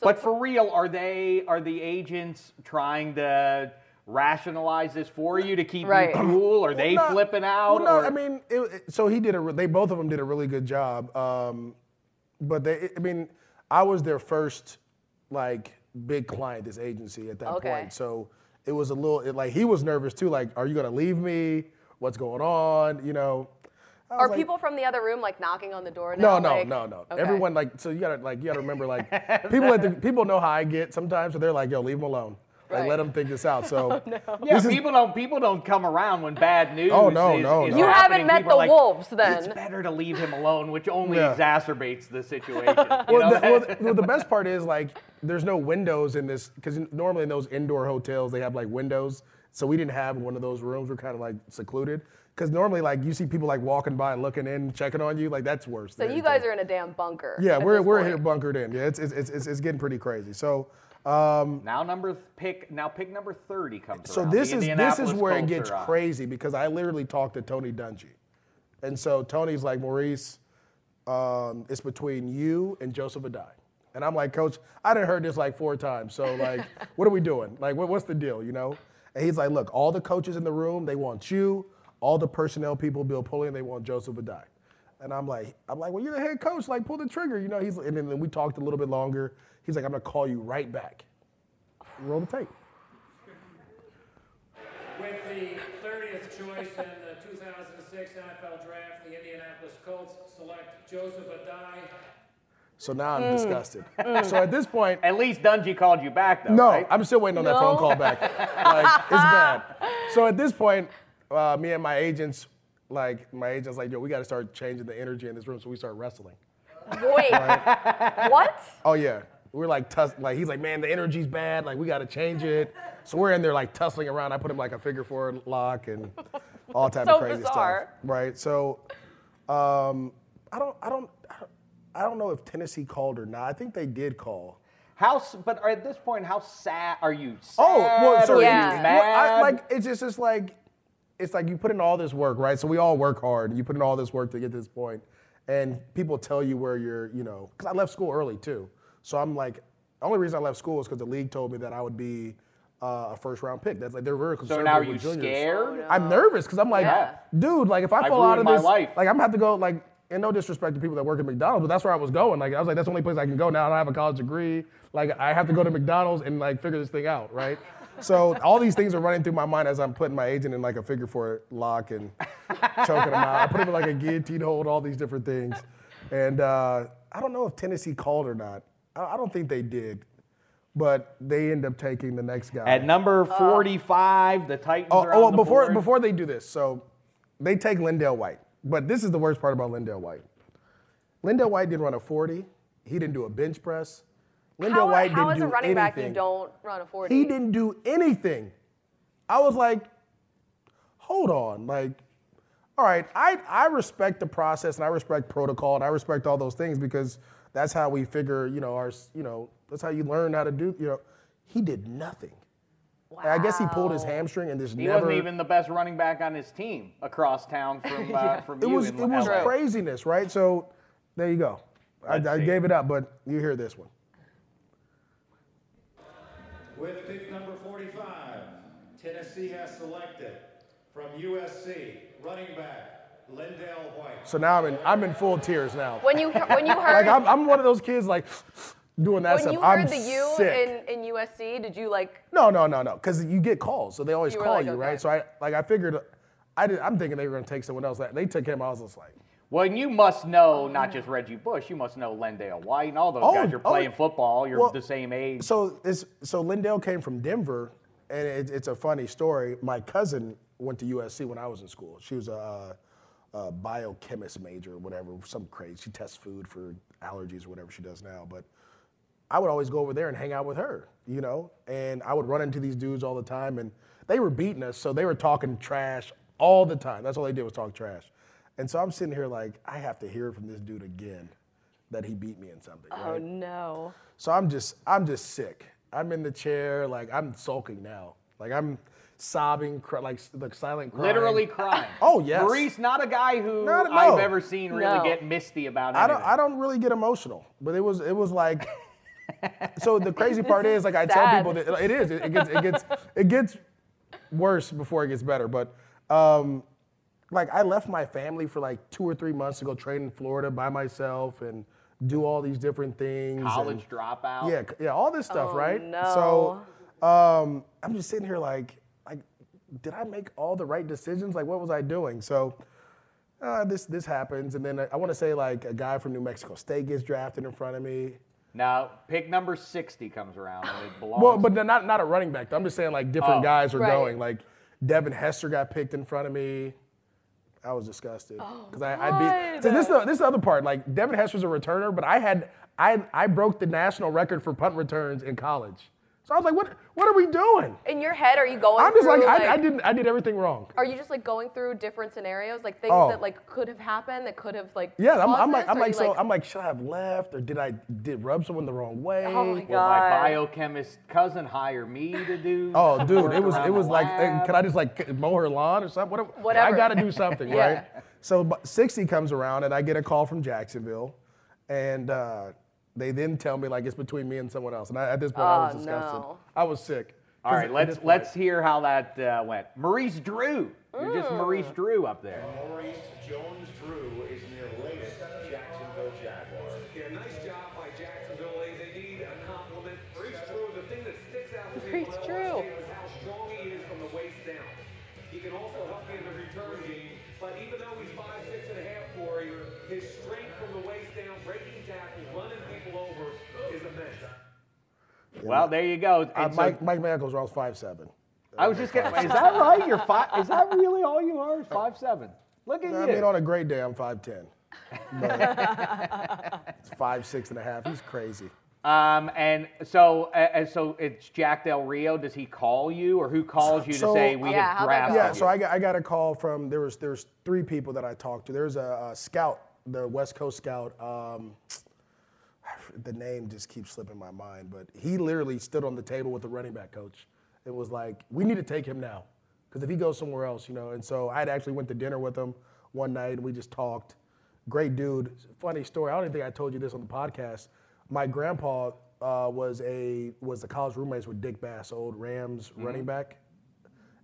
But for real, are they are the agents trying to rationalize this for you to keep Right. you [CLEARS THROAT] cool? Are they no- flipping out? Well, no, or- I mean, it, it- so he did a. They both of them did a really good job. Um, but they, I mean, I was their first like big client, this agency at that Okay. point. So it was a little it, like he was nervous too. Like, are you gonna leave me? What's going on? You know. I was Are like, people from the other room like knocking on the door No, now? no, like- no, no. Okay. Everyone like so you gotta like you gotta remember like people at the [LAUGHS] people know how I get sometimes, so they're like, yo, leave him alone. Like Right. let him think this out. [LAUGHS] So oh, yeah, this is- people don't people don't come around when bad news. Oh, no, is, no, is no. You happening. haven't met People the like, wolves then. It's better to leave him alone, which only Yeah. exacerbates the situation. [LAUGHS] well, know? the, well, well, the best part is like there's no windows in this because normally in those indoor hotels they have like windows. So we didn't have one of those rooms. We're kind of like secluded because normally like you see people like walking by and looking in, checking on you. Like that's worse. So you guys are in a damn bunker. Yeah, we're we're point. here bunkered in. Yeah, it's it's, it's it's it's getting pretty crazy. So. Um, now number pick now pick number thirty comes so around. this The is this is where it gets are on. crazy because I literally talked to Tony Dungy, and so Tony's like Maurice, um, it's between you and Joseph Addai, and I'm like, Coach, I done heard this like four times. So like, [LAUGHS] what are we doing? Like, what, what's the deal? You know? And he's like, look, all the coaches in the room, they want you. All the personnel people, Bill Polian, they want Joseph Addai. And I'm like, I'm like, well, you're the head coach. Like, pull the trigger. You know? He's and then we talked a little bit longer. He's like, I'm gonna call you right back. Roll the tape. With the 30th choice in the 2006 NFL Draft, the Indianapolis Colts select Joseph Addai. So now I'm mm. disgusted. Mm. So at this point, At least Dungy called you back though. no, right? I'm still waiting on that phone call back. Like it's bad. [LAUGHS] So at this point, uh, me and my agents, like my agents, like yo, we got to start changing the energy in this room. So we start wrestling. Wait. [LAUGHS] what? Oh yeah, we're like tuss- like he's like, man, the energy's bad. Like we got to change it. So we're in there like tussling around. I put him like a figure four lock and all type So of crazy bizarre. stuff. Right. So um, I don't, I don't, I don't- I don't know if Tennessee called or not. I think they did call. How? But at this point, how sad are you? Sad? Oh, well, so Are you Yeah. mad? Well, I, like it's just, it's like it's like you put in all this work, right? So we all work hard, you put in all this work to get to this point, and people tell you where you're, you know, because I left school early too. So I'm like, the only reason I left school is because the league told me that I would be uh, a first round pick. That's like they're very conservative. so conservative. now are with you juniors. scared? I'm nervous because I'm like, Yeah. dude, like if I I've fall out of my this, life. like I'm gonna have to go like. And no disrespect to people that work at McDonald's, but that's where I was going. Like I was like, that's the only place I can go now. I don't have a college degree. Like I have to go to McDonald's and like figure this thing out, right? [LAUGHS] So all these things are running through my mind as I'm putting my agent in like a figure four lock and choking him out. I put him in like a guillotine hold, all these different things. And uh, I don't know if Tennessee called or not. I, I don't think they did, but they end up taking the next guy. At number 45, the Titans Oh, are oh on well, the before board. before they do this, so they take LenDale White. But this is the worst part about LenDale White. LenDale White didn't run a 40. He didn't do a bench press. LenDale How, White how didn't as do a running back you anything. don't run a 40? He didn't do anything. I was like, hold on, like, all right, I, I respect the process and I respect protocol and I respect all those things because that's how we figure, you know, our, you know, that's how you learn how to do, you know. He did nothing. Wow. I guess he pulled his hamstring and this He never. He wasn't even the best running back on his team across town from [LAUGHS] uh, from it you was in it was craziness, right? So there you go. I, I gave it up, but you hear this one. With pick number 45, Tennessee has selected from USC running back LenDale White. So now I'm in I'm in full tears now. When you when you heard [LAUGHS] Like I'm, I'm one of those kids like [SIGHS] doing that when stuff. you heard I'm the U sick. in, in USC, did you like? No, no, no, no. Because you get calls, so they always You call like, you, okay. right? So I like I figured, I did, I'm thinking they were gonna take someone else. They took him. I was just like, Well, and you must know oh, not just Reggie Bush, you must know LenDale White and all those Oh, guys. You're oh, playing football. You're well, the same age. so it's so LenDale came from Denver, and it, it's a funny story. My cousin went to USC when I was in school. She was a, a biochemist major, or whatever, some crazy. She tests food for allergies or whatever she does now, but. I would always go over there and hang out with her, you know, and I would run into these dudes all the time, and they were beating us, so they were talking trash all the time. That's all they did was talk trash. And so I'm sitting here like, I have to hear from this dude again that he beat me in something. Oh right? no. So I'm just, I'm just sick. I'm in the chair, like I'm sulking now, like I'm sobbing, cry, like like silent crying. Literally crying. Oh, yes. Maurice, not a guy who Not a- I've ever seen really No. get misty about I don't, I don't really get emotional, but it was, it was like. [LAUGHS] so the crazy [LAUGHS] part is, is like I tell people that it is, it, it gets, it gets, it gets worse before it gets better. But um, like I left my family for like two or three months to go train in Florida by myself and do all these different things. College and- dropout. Yeah, yeah, all this stuff, Oh, right? no. So um, I'm just sitting here like, like, did I make all the right decisions? Like, what was I doing? So uh, this this happens, and then I, I want to say like a guy from New Mexico State gets drafted in front of me. Now, pick number 60 comes around and it belongs. Well, but not not a running back. I'm just saying like different Oh. guys are Right. going. Like Devin Hester got picked in front of me. I was disgusted oh, because I, I beat. So this is the, this is the other part. Like Devin Hester's a returner, but I had I I broke the national record for punt returns in college. So I was like, what what are we doing? In your head, are you going? I'm just through, like, I, I didn't I did everything wrong. Are you just like going through different scenarios, like things Oh. that like could have happened, that could have like? Yeah, I'm, I'm like? I'm like you, so I'm like should I have left or did I did rub someone the wrong way? Oh my Will my god. biochemist cousin hire me to do? Oh, dude, it was it was like, lab? eh, can I just like mow her lawn or something? Whatever. Whatever. I got to do something, [LAUGHS] Yeah. right? So 60 comes around, and I get a call from Jacksonville, and uh, they then tell me like it's between me and someone else. And I, at this point, I was Oh, disgusted. no. I was sick. All right, let's let's hear how that uh, went. Maurice Drew. You're just Maurice Drew up there. Maurice Jones-Drew is the Well, there you go. Uh, And so- Mike Mike Michaels runs five seven. I was just getting. Is that right? You're five. Is that really all you are? Five seven. Look at I you. mean, on a great day, I'm five ten. it's five six and a half. He's crazy. Um, and so, uh, and so it's Jack Del Rio. Does he call you, or who calls you to say we Yeah, have how'd drafted go? Yeah, so I got, I got a call from there was there's three people that I talked to. There's a, a scout, the West Coast scout. Um, the name just keeps slipping my mind, but he literally stood on the table with the running back coach. It was like, we need to take him now, because if he goes somewhere else, you know. And so I actually went to dinner with him one night, and we just talked. Great dude. Funny story. I don't even think I told you this on the podcast. My grandpa uh, was a was the college roommates with Dick Bass, old Rams running back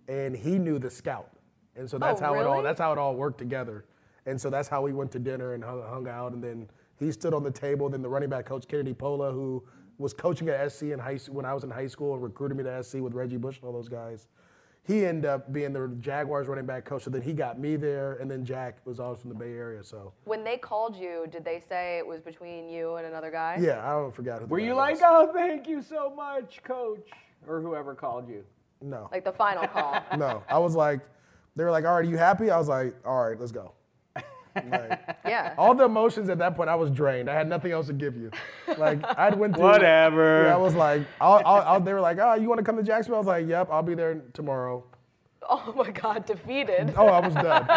and he knew the scout, and so that's Oh, how it all that's how it all worked together, and so that's how we went to dinner and hung, hung out, and then he stood on the table. Then the running back coach Kennedy Pola, who was coaching at SC in high when I was in high school and recruited me to SC with Reggie Bush and all those guys. He ended up being the Jaguars running back coach, so then he got me there, and then Jack was always from the Bay Area, so When they called you, did they say it was between you and another guy? yeah, I don't forgot who. the Were guy you was. like, oh, thank you so much, coach, or whoever called you? no, Like the final call. [LAUGHS] no? I was like, they were like, all right, are you happy? I was like, all right, let's go. Like, [LAUGHS] yeah. all the emotions at that point, I was drained. I had nothing else to give you. Like I went through. Whatever. Yeah, I was like, I'll, I'll, I'll, they were like, oh, you want to come to Jacksonville? I was like, yep, I'll be there tomorrow. Oh my God, defeated. Oh, I was done.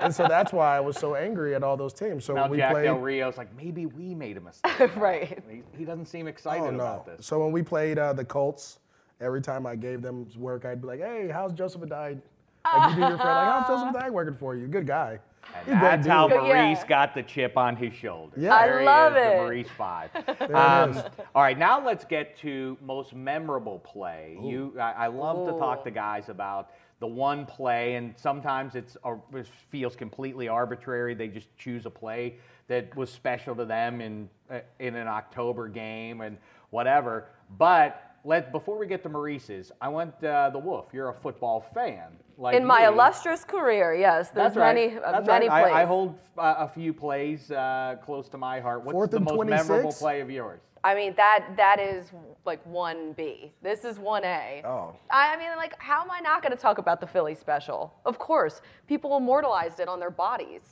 and so that's why I was so angry at all those teams. So Now when we Jack played. Del Rio's was like, maybe we made a mistake. [LAUGHS] right. he, he doesn't seem excited Oh, no. about this. So when we played uh, the Colts, every time I gave them work, I'd be like, hey, how's Joseph Addai? Like you do your friend, like, how's Joseph Addai working for you? Good guy. And He's that's how dude. Yeah. Maurice got the chip on his shoulder. Yeah. I There he love is, it. The Maurice Five. [LAUGHS] Um, all right, now let's get to most memorable play. You, I, I love to talk to guys about the one play, and sometimes it's uh, it feels completely arbitrary. They just choose a play that was special to them in uh, in an October game and whatever. But let before we get to Maurice's, I want uh, the Wolf. You're a football fan. Like In my me. illustrious career, yes, there's That's right. many, uh, That's many right. plays. I, I hold uh, a few plays uh, close to my heart. What's Fourth the and most memorable 26? play of yours? I mean that that is like one B. This is one A. Oh. I mean, like, how am I not going to talk about the Philly special? Of course, people immortalized it on their bodies.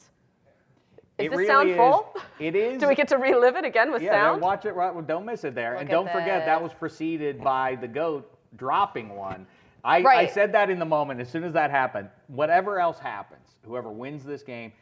Is It this really sound is- full? it is- [LAUGHS] Do we get to relive it again with Yeah, sound? watch it. Right, well, don't miss it there, and Look at don't forget that was preceded by the goat dropping one. I, I said that in the moment. As soon as that happened, whatever else happens, whoever wins this game,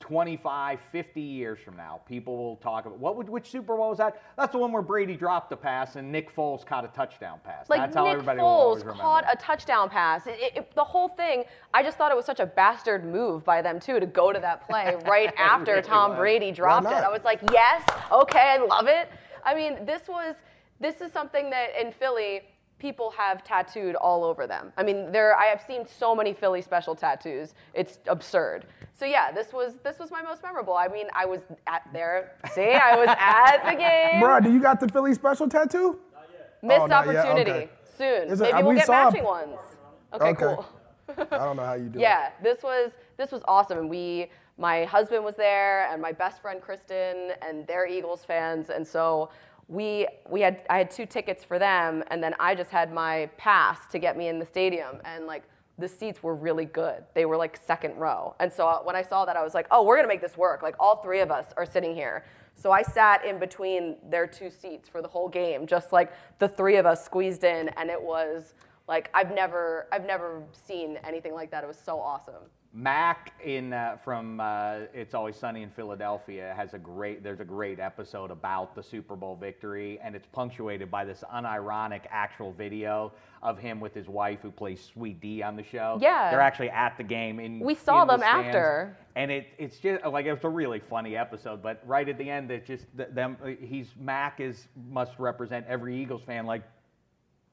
25, 50 years from now, people will talk about what would, which Super Bowl was that? That's the one where Brady dropped a pass and Nick Foles caught a touchdown pass. Like That's how Nick everybody will Foles remember. caught a touchdown pass. It, it- it- the whole thing, I just thought it was such a bastard move by them too to go to that play [LAUGHS] right after really Tom was. Brady dropped it. I was like, yes, okay, I love it. I mean, this was this is something that in Philly people have tattooed all over them. I mean, there I have seen so many Philly special tattoos. It's absurd. So yeah, this was this was my most memorable. I mean, I was at there. See, I was at the game. Bro, do you got the Philly special tattoo? Missed Oh, not yet, opportunity. okay. Soon. It- Maybe uh, we'll we get matching ones. Okay, Okay. cool. I don't know how you do [LAUGHS] it. Yeah, this was this was awesome, and we, my husband was there, and my best friend Kristen, and they're Eagles fans, and so we we had I had two tickets for them, and then I just had my pass to get me in the stadium, and like the seats were really good. They were like second row, and so uh, when I saw that, I was like, oh, we're gonna make this work. Like all three of us are sitting here. So I sat in between their two seats for the whole game, just like the three of us squeezed in, and it was like I've never I've never seen anything like that. It was so awesome. Mac in uh, from uh, It's Always Sunny in Philadelphia has a great. There's a great episode about the Super Bowl victory, and it's punctuated by this unironic actual video of him with his wife who plays Sweet Dee on the show. Yeah. they're actually at the game in. We saw in them stands. after. and it, it's just like it's a really funny episode. But right at the end, it just th- them. He's Mac is must represent every Eagles fan. Like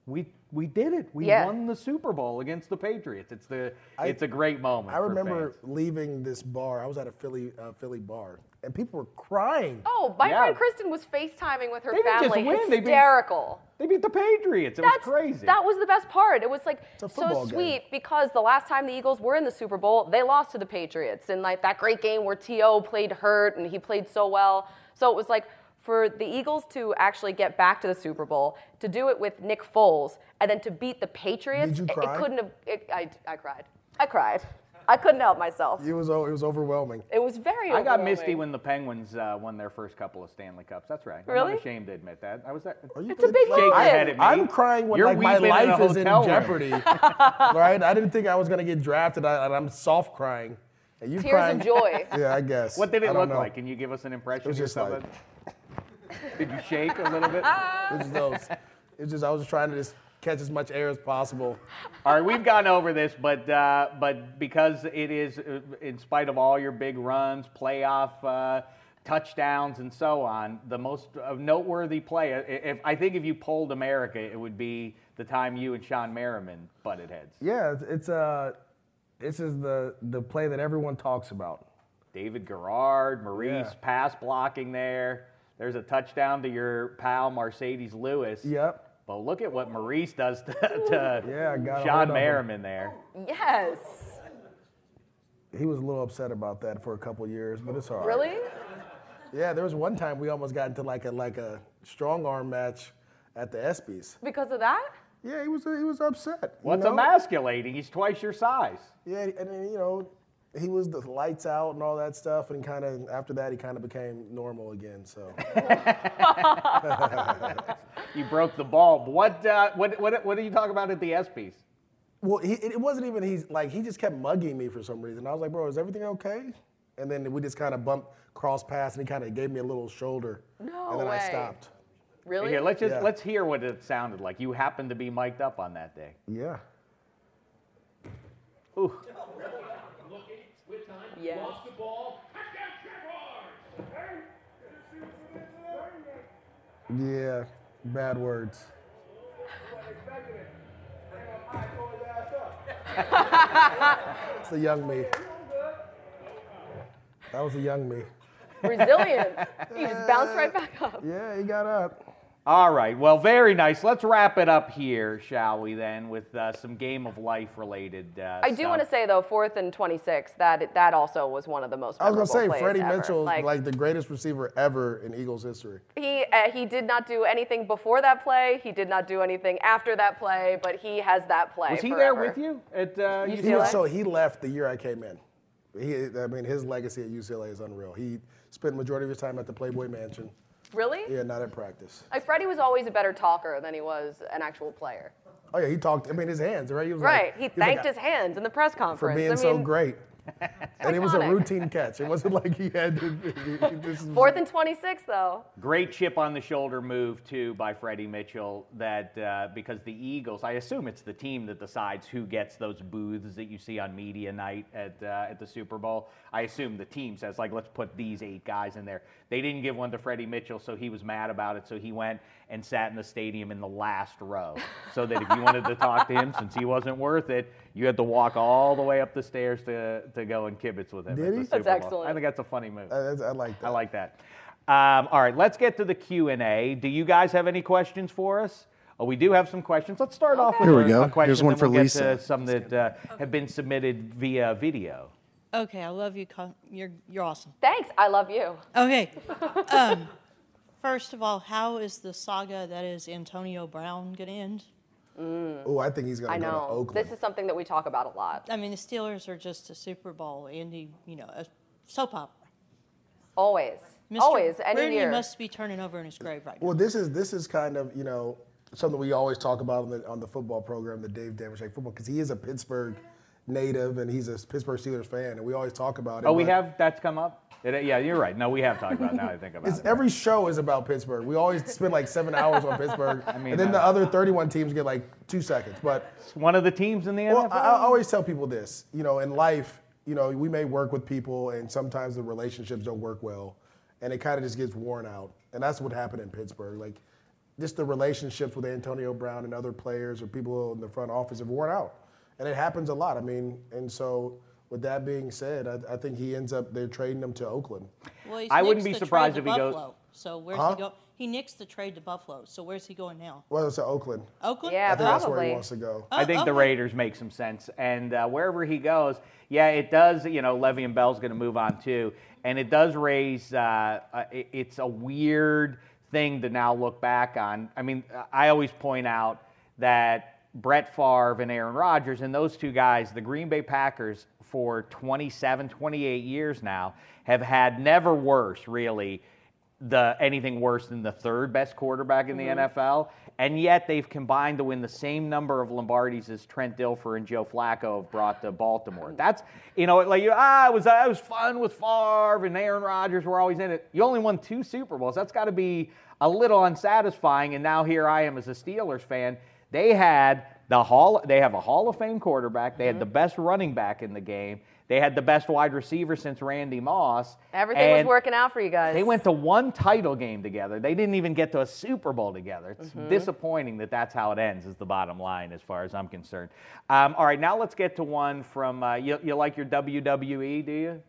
we we did it. We Yeah. won the Super Bowl against the Patriots. It's the I- it's a great moment. I for remember fans. leaving this bar. I was at a Philly uh, Philly bar, and people were crying. Oh, my Yeah. friend Kristen was FaceTiming with her They didn't just family. win, they beat- Hysterical. They beat the Patriots. It That's was crazy. That was the best part. It was like so football game. sweet because the last time the Eagles were in the Super Bowl, they lost to the Patriots in like that great game where T.O. played hurt and he played so well. So it was like for the Eagles to actually get back to the Super Bowl, to do it with Nick Foles, and then to beat the Patriots, Did you it- cry? it couldn't have. It, I, I cried. I cried. I couldn't help myself. It was it was overwhelming. It was very. I got misty when the Penguins uh, won their first couple of Stanley Cups. That's right. I'm Really? not ashamed to admit that. I was there. Are you It's a big Shake your moment. head at me. I'm crying when You're like my weeping in life is in room. jeopardy, [LAUGHS] right? I didn't think I was gonna get drafted, I, and I'm soft crying. And you Tears crying? of joy. [LAUGHS] Yeah, I guess. What did it look know. like? Can you give us an impression? It was or just like- something? Did you shake a little bit? [LAUGHS] It was those. It's just I was trying to just catch as much air as possible. All right, we've gone over this, but uh, but because it is, uh, in spite of all your big runs, playoff uh, touchdowns, and so on, the most uh, noteworthy play. i- If I think if you polled America, it would be the time you and Shawne Merriman butted heads. Yeah, it's, it's uh, this is the the play that everyone talks about. David Garrard, Maurice Yeah. pass blocking there. There's a touchdown to your pal Marcedes Lewis. Yep. But look at what Maurice does to, to Yeah, I got a hold Shawne. Merriman there. Yes. He was a little upset about that for a couple years, but it's all right. Really? Yeah, there was one time we almost got into like a like a strong arm match at the ESPYS. Because of that? Yeah, he was he was upset. you What's know? emasculating? He's twice your size. Yeah, and you know, he was the lights out and all that stuff, and kind of after that he kind of became normal again. So [LAUGHS] You broke the bulb. What, uh, what, what, what did you talk about at the ESPYs? well, he, it wasn't even he's like he just kept mugging me for some reason. I was like, bro, is everything okay? And then we just kind of bumped cross paths, and he kind of gave me a little shoulder, No and then way. I stopped. Really? Here, let's just Yeah. let's hear what it sounded like. You happened to be mic'd up on that day. Yeah. Ooh. Yes. Lost the ball. Touchdown, Jaguars! Yeah, bad words. It's a young me. That was a young me. Resilient. he just bounced right back up. Yeah, he got up. All right. Well, very nice. Let's wrap it up here, shall we? Then with uh, some game of life related. Uh, I do want to say though, fourth and 26, that that also was one of the most. I was gonna say Freddie ever. Mitchell, like, like, the greatest receiver ever in Eagles history. He uh, he did not do anything before that play. He did not do anything after that play, but he has that play. Was he forever. there with you at uh, UCLA? He was, so he left the year I came in. He, I mean, his legacy at UCLA is unreal. He spent majority of his time at the Playboy Mansion. Really? Yeah, not at practice. Like Freddie was always a better talker than he was an actual player. Oh yeah, he talked. I mean, his hands, right? He was Right. Like, he was thanked like, his hands in the press conference for being I so great. And it was a routine catch. It wasn't like he had to. this is- Fourth and 26 though. Great chip on the shoulder move too by Freddie Mitchell. That uh, because the Eagles, I assume it's the team that decides who gets those booths that you see on media night at uh, at the Super Bowl. I assume the team says like, let's put these eight guys in there. They didn't give one to Freddie Mitchell, so he was mad about it. So he went and sat in the stadium in the last row, so that if you wanted to talk to him, since he wasn't worth it, you had to walk all the way up the stairs to to go and kibitz with him. Did at the he? Super That's Bowl. excellent. I think that's a funny move. I, I like that. I like that. Um, all right, let's get to the Q and A. Do you guys have any questions for us? Oh, we do have some questions. Let's start off with Here we a, go. a question. Here's one then for we'll Lisa. Get to some that uh, have been submitted via video. Okay, I love you. You're you're awesome. Thanks. I love you. Okay. um, first of all, how is the saga that is Antonio Brown going to end? Oh, I think he's gonna go to know. Oakland. This is something that we talk about a lot. I mean, the Steelers are just a Super Bowl, Andy. You know, a soap opera. Always. Mr. Always. Any Brady year. must be turning over in his grave right now. Well, this is this is kind of you know something we always talk about on the on the football program, the Dave Dameshek football, because he is a Pittsburgh native and he's a Pittsburgh Steelers fan, and we always talk about it. Oh, we have that's come up. It- yeah, you're right. No, we have talked about. it Now I think about It's, it. every show is about Pittsburgh. We always spend like seven hours on Pittsburgh, [LAUGHS] mean, and then uh, the other 31 teams get like two seconds. But It's one of the teams in the well, NFL. I, I always tell people this. You know, in life, you know, we may work with people, and sometimes the relationships don't work well, and it kind of just gets worn out. And that's what happened in Pittsburgh. Like, just the relationships with Antonio Brown and other players or people in the front office have worn out, and it happens a lot. I mean, and so. With that being said, I, I think he ends up they're trading him to Oakland. Well, I wouldn't be surprised if he goes- Buffalo. So where's Huh? he go? He nixed the trade to Buffalo. So where's he going now? Well, it's to Oakland. Oakland. Yeah, I think that's where probably. he wants to go. I think the. Raiders make some sense, and uh, wherever he goes, yeah, it does. You know, Le'Veon Bell's going to move on too, and it does raise. Uh, uh, it- it's a weird thing to now look back on. I mean, I always point out that Brett Favre and Aaron Rodgers and those two guys, the Green Bay Packers, for 27, 28 years now, have had never worse, really, the anything worse than the third best quarterback in the NFL, and yet they've combined to win the same number of Lombardis as Trent Dilfer and Joe Flacco have brought to Baltimore. That's you know like ah it was it was fun with Favre and Aaron Rodgers were always in it. You only won two Super Bowls. That's got to be a little unsatisfying. And now here I am as a Steelers fan. They had the hall. They have a Hall of Fame quarterback. They had the best running back in the game. They had the best wide receiver since Randy Moss. Everything was working out for you guys. they went to one title game together. They didn't even get to a Super Bowl together. It's disappointing that that's how it ends. Is the bottom line, as far as I'm concerned. Um, all right, now let's get to one from. Uh, you, you like your WWE? Do you?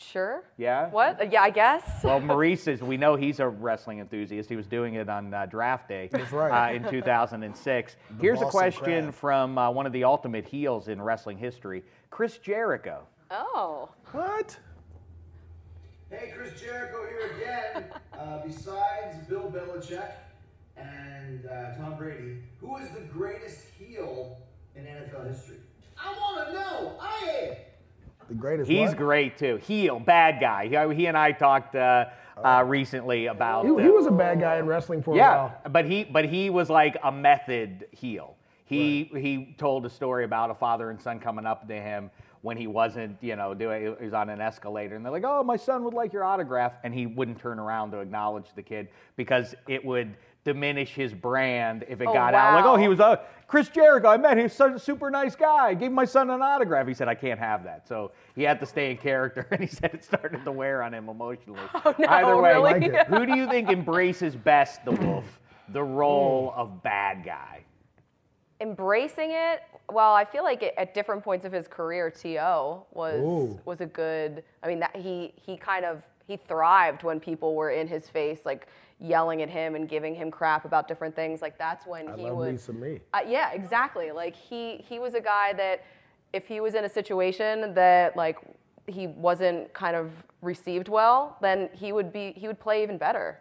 Sure. Yeah. What? Uh, Yeah, I guess. [LAUGHS] Well, Maurice is. We know he's a wrestling enthusiast. He was doing it on uh, draft day [LAUGHS] That's right. uh, in 2006. [LAUGHS] Here's a question Crab. from uh, one of the ultimate heels in wrestling history, Chris Jericho. Oh. What? Hey, Chris Jericho here again. Uh, besides Bill Belichick and uh, Tom Brady, who is the greatest heel in NFL history? I want to know. I am. The greatest. He's what? great too. Heel, bad guy. He, he and I talked uh, uh, recently about. He, he was a bad guy in wrestling for a while. yeah, but he but he was like a method heel. He he told a story about a father and son coming up to him when he wasn't, you know, doing he was on an escalator and they're like, "Oh, my son would like your autograph," and he wouldn't turn around to acknowledge the kid because it would diminish his brand if it Oh, got out. Like, oh, he was a Chris Jericho. I met him. He's such a super nice guy. I gave my son an autograph. He said, I can't have that. So he had to stay in character, [LAUGHS] and he said it started to wear on him emotionally. [LAUGHS] Oh, no, Either way, really? like who do you think embraces best the wolf, the hmm. role of bad guy? embracing it well i feel like it, at different points of his career to was Ooh. was a good i mean that he he kind of he thrived when people were in his face like yelling at him and giving him crap about different things like that's when I he love would Lisa Me. uh, yeah exactly like he he was a guy that if he was in a situation that like he wasn't kind of received well then he would be he would play even better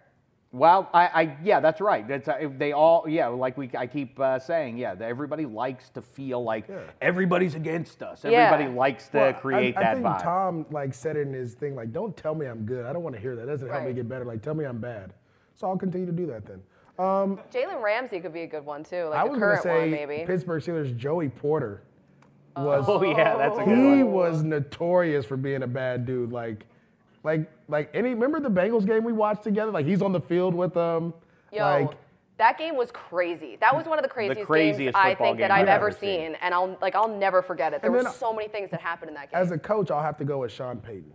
Well, I, I yeah, that's right. That's uh, they all yeah, like we I keep uh, saying yeah, that everybody likes to feel like everybody's against us. Yeah. Everybody likes to Well, I- create I, that think vibe. Tom like said it in his thing like, "Don't tell me I'm good. I don't want to hear that. That doesn't help me get better. Like, tell me I'm bad." So I'll continue to do that then. Um, jalen ramsey could be a good one too like I a was gonna current say one maybe Pittsburgh Steelers Joey Porter was oh yeah, that's a good he one. was notorious for being a bad dude. Like, like, like any. Remember the Bengals game we watched together? Like he's on the field with them. Yo, like that game was crazy. That was one of the craziest, games craziest I football think that game I've I've ever ever seen. seen, and I'll like I'll never forget it. There were so many things that happened in that game. as a coach, I'll have to go with Sean Payton.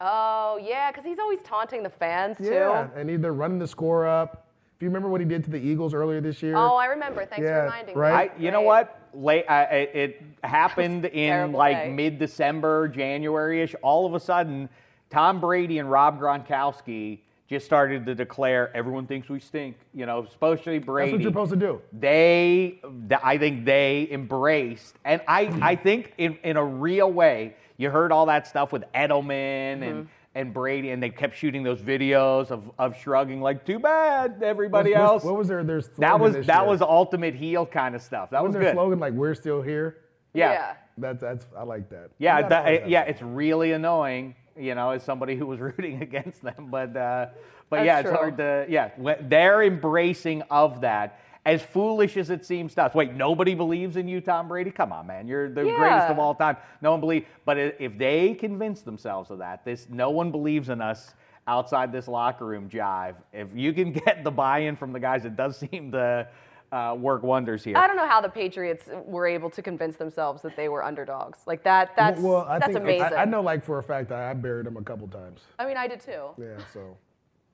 Oh yeah, because he's always taunting the fans too. Yeah, and either running the score up. If you remember what he did to the Eagles earlier this year. Oh, I remember. Thanks Yeah, for reminding right? me. I, you know what? Late, uh, it, it happened [LAUGHS] in like day. mid-December, January-ish. All of a sudden, Tom Brady and Rob Gronkowski just started to declare everyone thinks we stink. You know, especially Brady. That's what you're supposed to do. they i think they embraced and i i think in, in a real way you heard all that stuff with edelman Mm-hmm. and and brady and they kept shooting those videos of, of shrugging like too bad everybody What's- else What was their their slogan that was this that year? was ultimate heel kind of stuff that What was, was their good slogan like "We're still here"? yeah Yeah. That's that's I like that. yeah, You gotta that- always yeah, that. it's really annoying, you know, as somebody who was [LAUGHS] rooting against them. But uh, but That's yeah, it's true. hard to yeah. when- They're embracing of that. As foolish as it seems to us. Wait, nobody believes in you, Tom Brady? Come on, man, you're the greatest of all time. No one believes. But if they convince themselves of that, this no one believes in us outside this locker room jive. If you can [LAUGHS] get the buy-in from the guys, it does seem to uh, work wonders here. I don't know how the Patriots were able to convince themselves that they were underdogs. Like that. That's well, I that's think, amazing. I, I know, like for a fact, I, I buried them a couple times. I mean, I did too. Yeah, so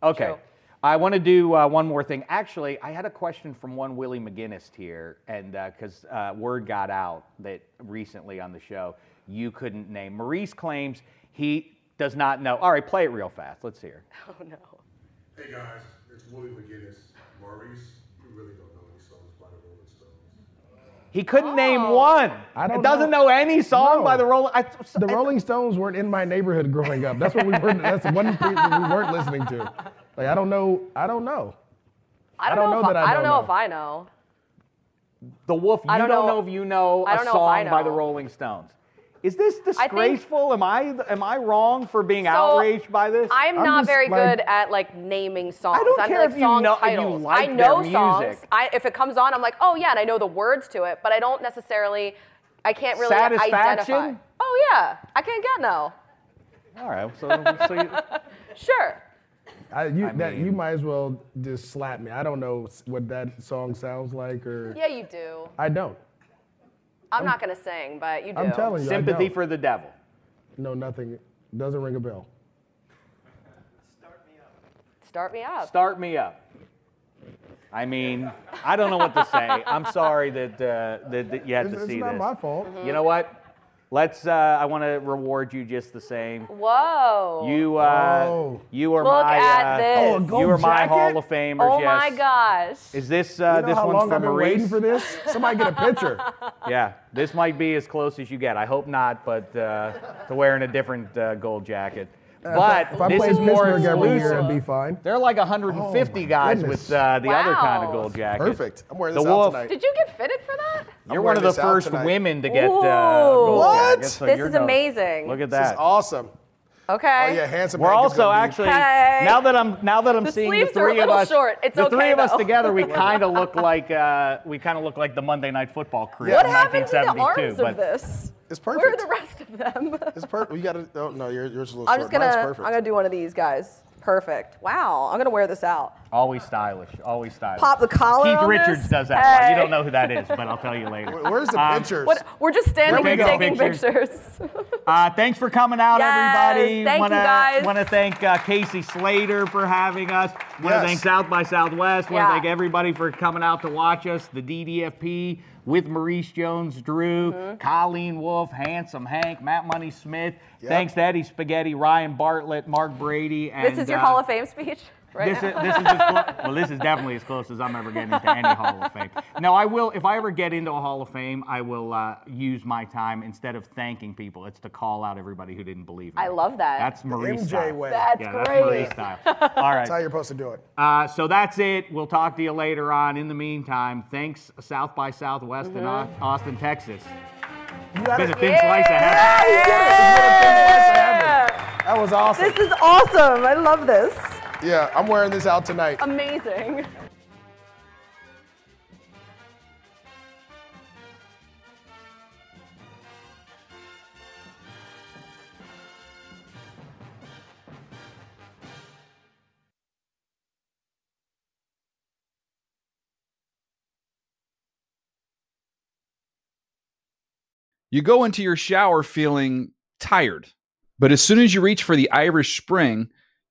Okay. True. I want to do uh, one more thing. Actually, I had a question from one Willie McGinest here, and because uh, word got out that recently on the show you couldn't name. Maurice claims he does not know. All right, play it real fast. Let's hear. Oh no. Hey guys, it's Willie McGinest. Maurice, you really don't know any songs by the Rolling Stones. He couldn't name Oh. one. I don't It doesn't know. know, any song No. by the Rolling. I, the Rolling Stones weren't in my neighborhood growing up. That's what we were. That's one thing that we weren't listening to. Like I don't know. I don't know. I don't, don't know, know if that I, I I don't don't know know. if I know. the Wolf. You I don't, don't know, know- if you know I a don't know song by the. Rolling Stones. Is this think- disgraceful? am I am I wrong for being So, outraged by this? I'm, I'm not just, very like- good at like naming songs. I don't I'm care like if you song know- if you titles. like I their know songs. music. I, if it comes on, I'm like, oh yeah, and I know the words to it, but I don't necessarily. I can't really Satisfaction? identify. Oh yeah, I can't get no. All right. So, so you, [LAUGHS] Sure. I, you, that, you might as well just slap me. I don't know what that song sounds like, or Yeah, you do. I don't. I'm not gonna sing, but you do. I'm telling you, sympathy for the devil. No, nothing. Doesn't ring a bell. Start me up. Start me up. Start me up. I mean, I don't know what to say. I'm sorry that uh, that, that you had It's, to see this. it's see not this. my fault. You know what? Let's. Uh, I want to reward you just the same. Whoa. You. Uh, Oh. You are Look my. at uh, this. Oh, a gold you are my jacket? Hall of Famers. oh yes. my gosh. Is this uh, You know this how one's long for I've been Maurice? waiting for this? Somebody get a picture. [LAUGHS] Yeah, this might be as close as you get. I hope not, but uh, to wearing a different uh, gold jacket. But if I this played is more Pittsburgh every year, exclusive. it'd be fine. There are like 150 Oh, guys goodness. with uh, the other kind of gold jacket. Perfect. I'm wearing The this out Wolf. tonight. Did you get fitted for that? You're one of the first tonight. women to get uh, Ooh. gold What? jackets, so This you're is no- amazing. Look at This is that. awesome. Okay. Oh yeah, handsome. We're Hank is also gonna actually Hey. now that I'm now that I'm The seeing the sleeves are a three of little us, short. It's the three okay, of us though. together, we [LAUGHS] kind of look like uh, we kind of look like the Monday Night Football crew what in happened to the 1972. arms but of this? It's perfect. Where are the rest of them? It's perfect. You got to. Oh no, yours yours is a little I'm short. just gonna. Mine's I'm perfect. gonna do one of these guys. Perfect. Wow, I'm gonna wear this out. Always stylish. Always stylish. Pop the collar Keith on Richards this? does that. Well, you don't know who that is, but I'll tell you [LAUGHS] later. Where's the Um, pictures? What, we're just standing here taking taking pictures. pictures. [LAUGHS] Uh, thanks for coming out, Yes, everybody. thank you, wanna, guys. Want to thank uh, Casey Slater for having us. Want to Yes. thank South by Southwest. Want Yeah. to thank everybody for coming out to watch us. The DDFP with Maurice Jones-Drew, Mm-hmm. Colleen Wolf, Handsome Hank, Matt Money Smith. Thanks to Eddie Spaghetti, Ryan Bartlett, Mark Brady, and this is your uh, Hall of Fame speech, right this is this is as clo- well. This is definitely as close as I'm ever getting to any Hall of Fame. No, I will. If I ever get into a Hall of Fame, I will uh, use my time instead of thanking people. It's to call out everybody who didn't believe me. I love that. That's Marie MJ style. way. That's yeah, great. that's Marie style. All That's how you're supposed to do it. Uh, so that's it. We'll talk to you later on. In the meantime, thanks South by Southwest in Au- Mm-hmm. Austin, Texas. You got Been a it. thin slice of heaven. Yeah, you did it. It's been a thin slice of heaven. That was awesome. This is awesome. I love this. Yeah, I'm wearing this out tonight. Amazing. You go into your shower feeling tired, but as soon as you reach for the Irish Spring,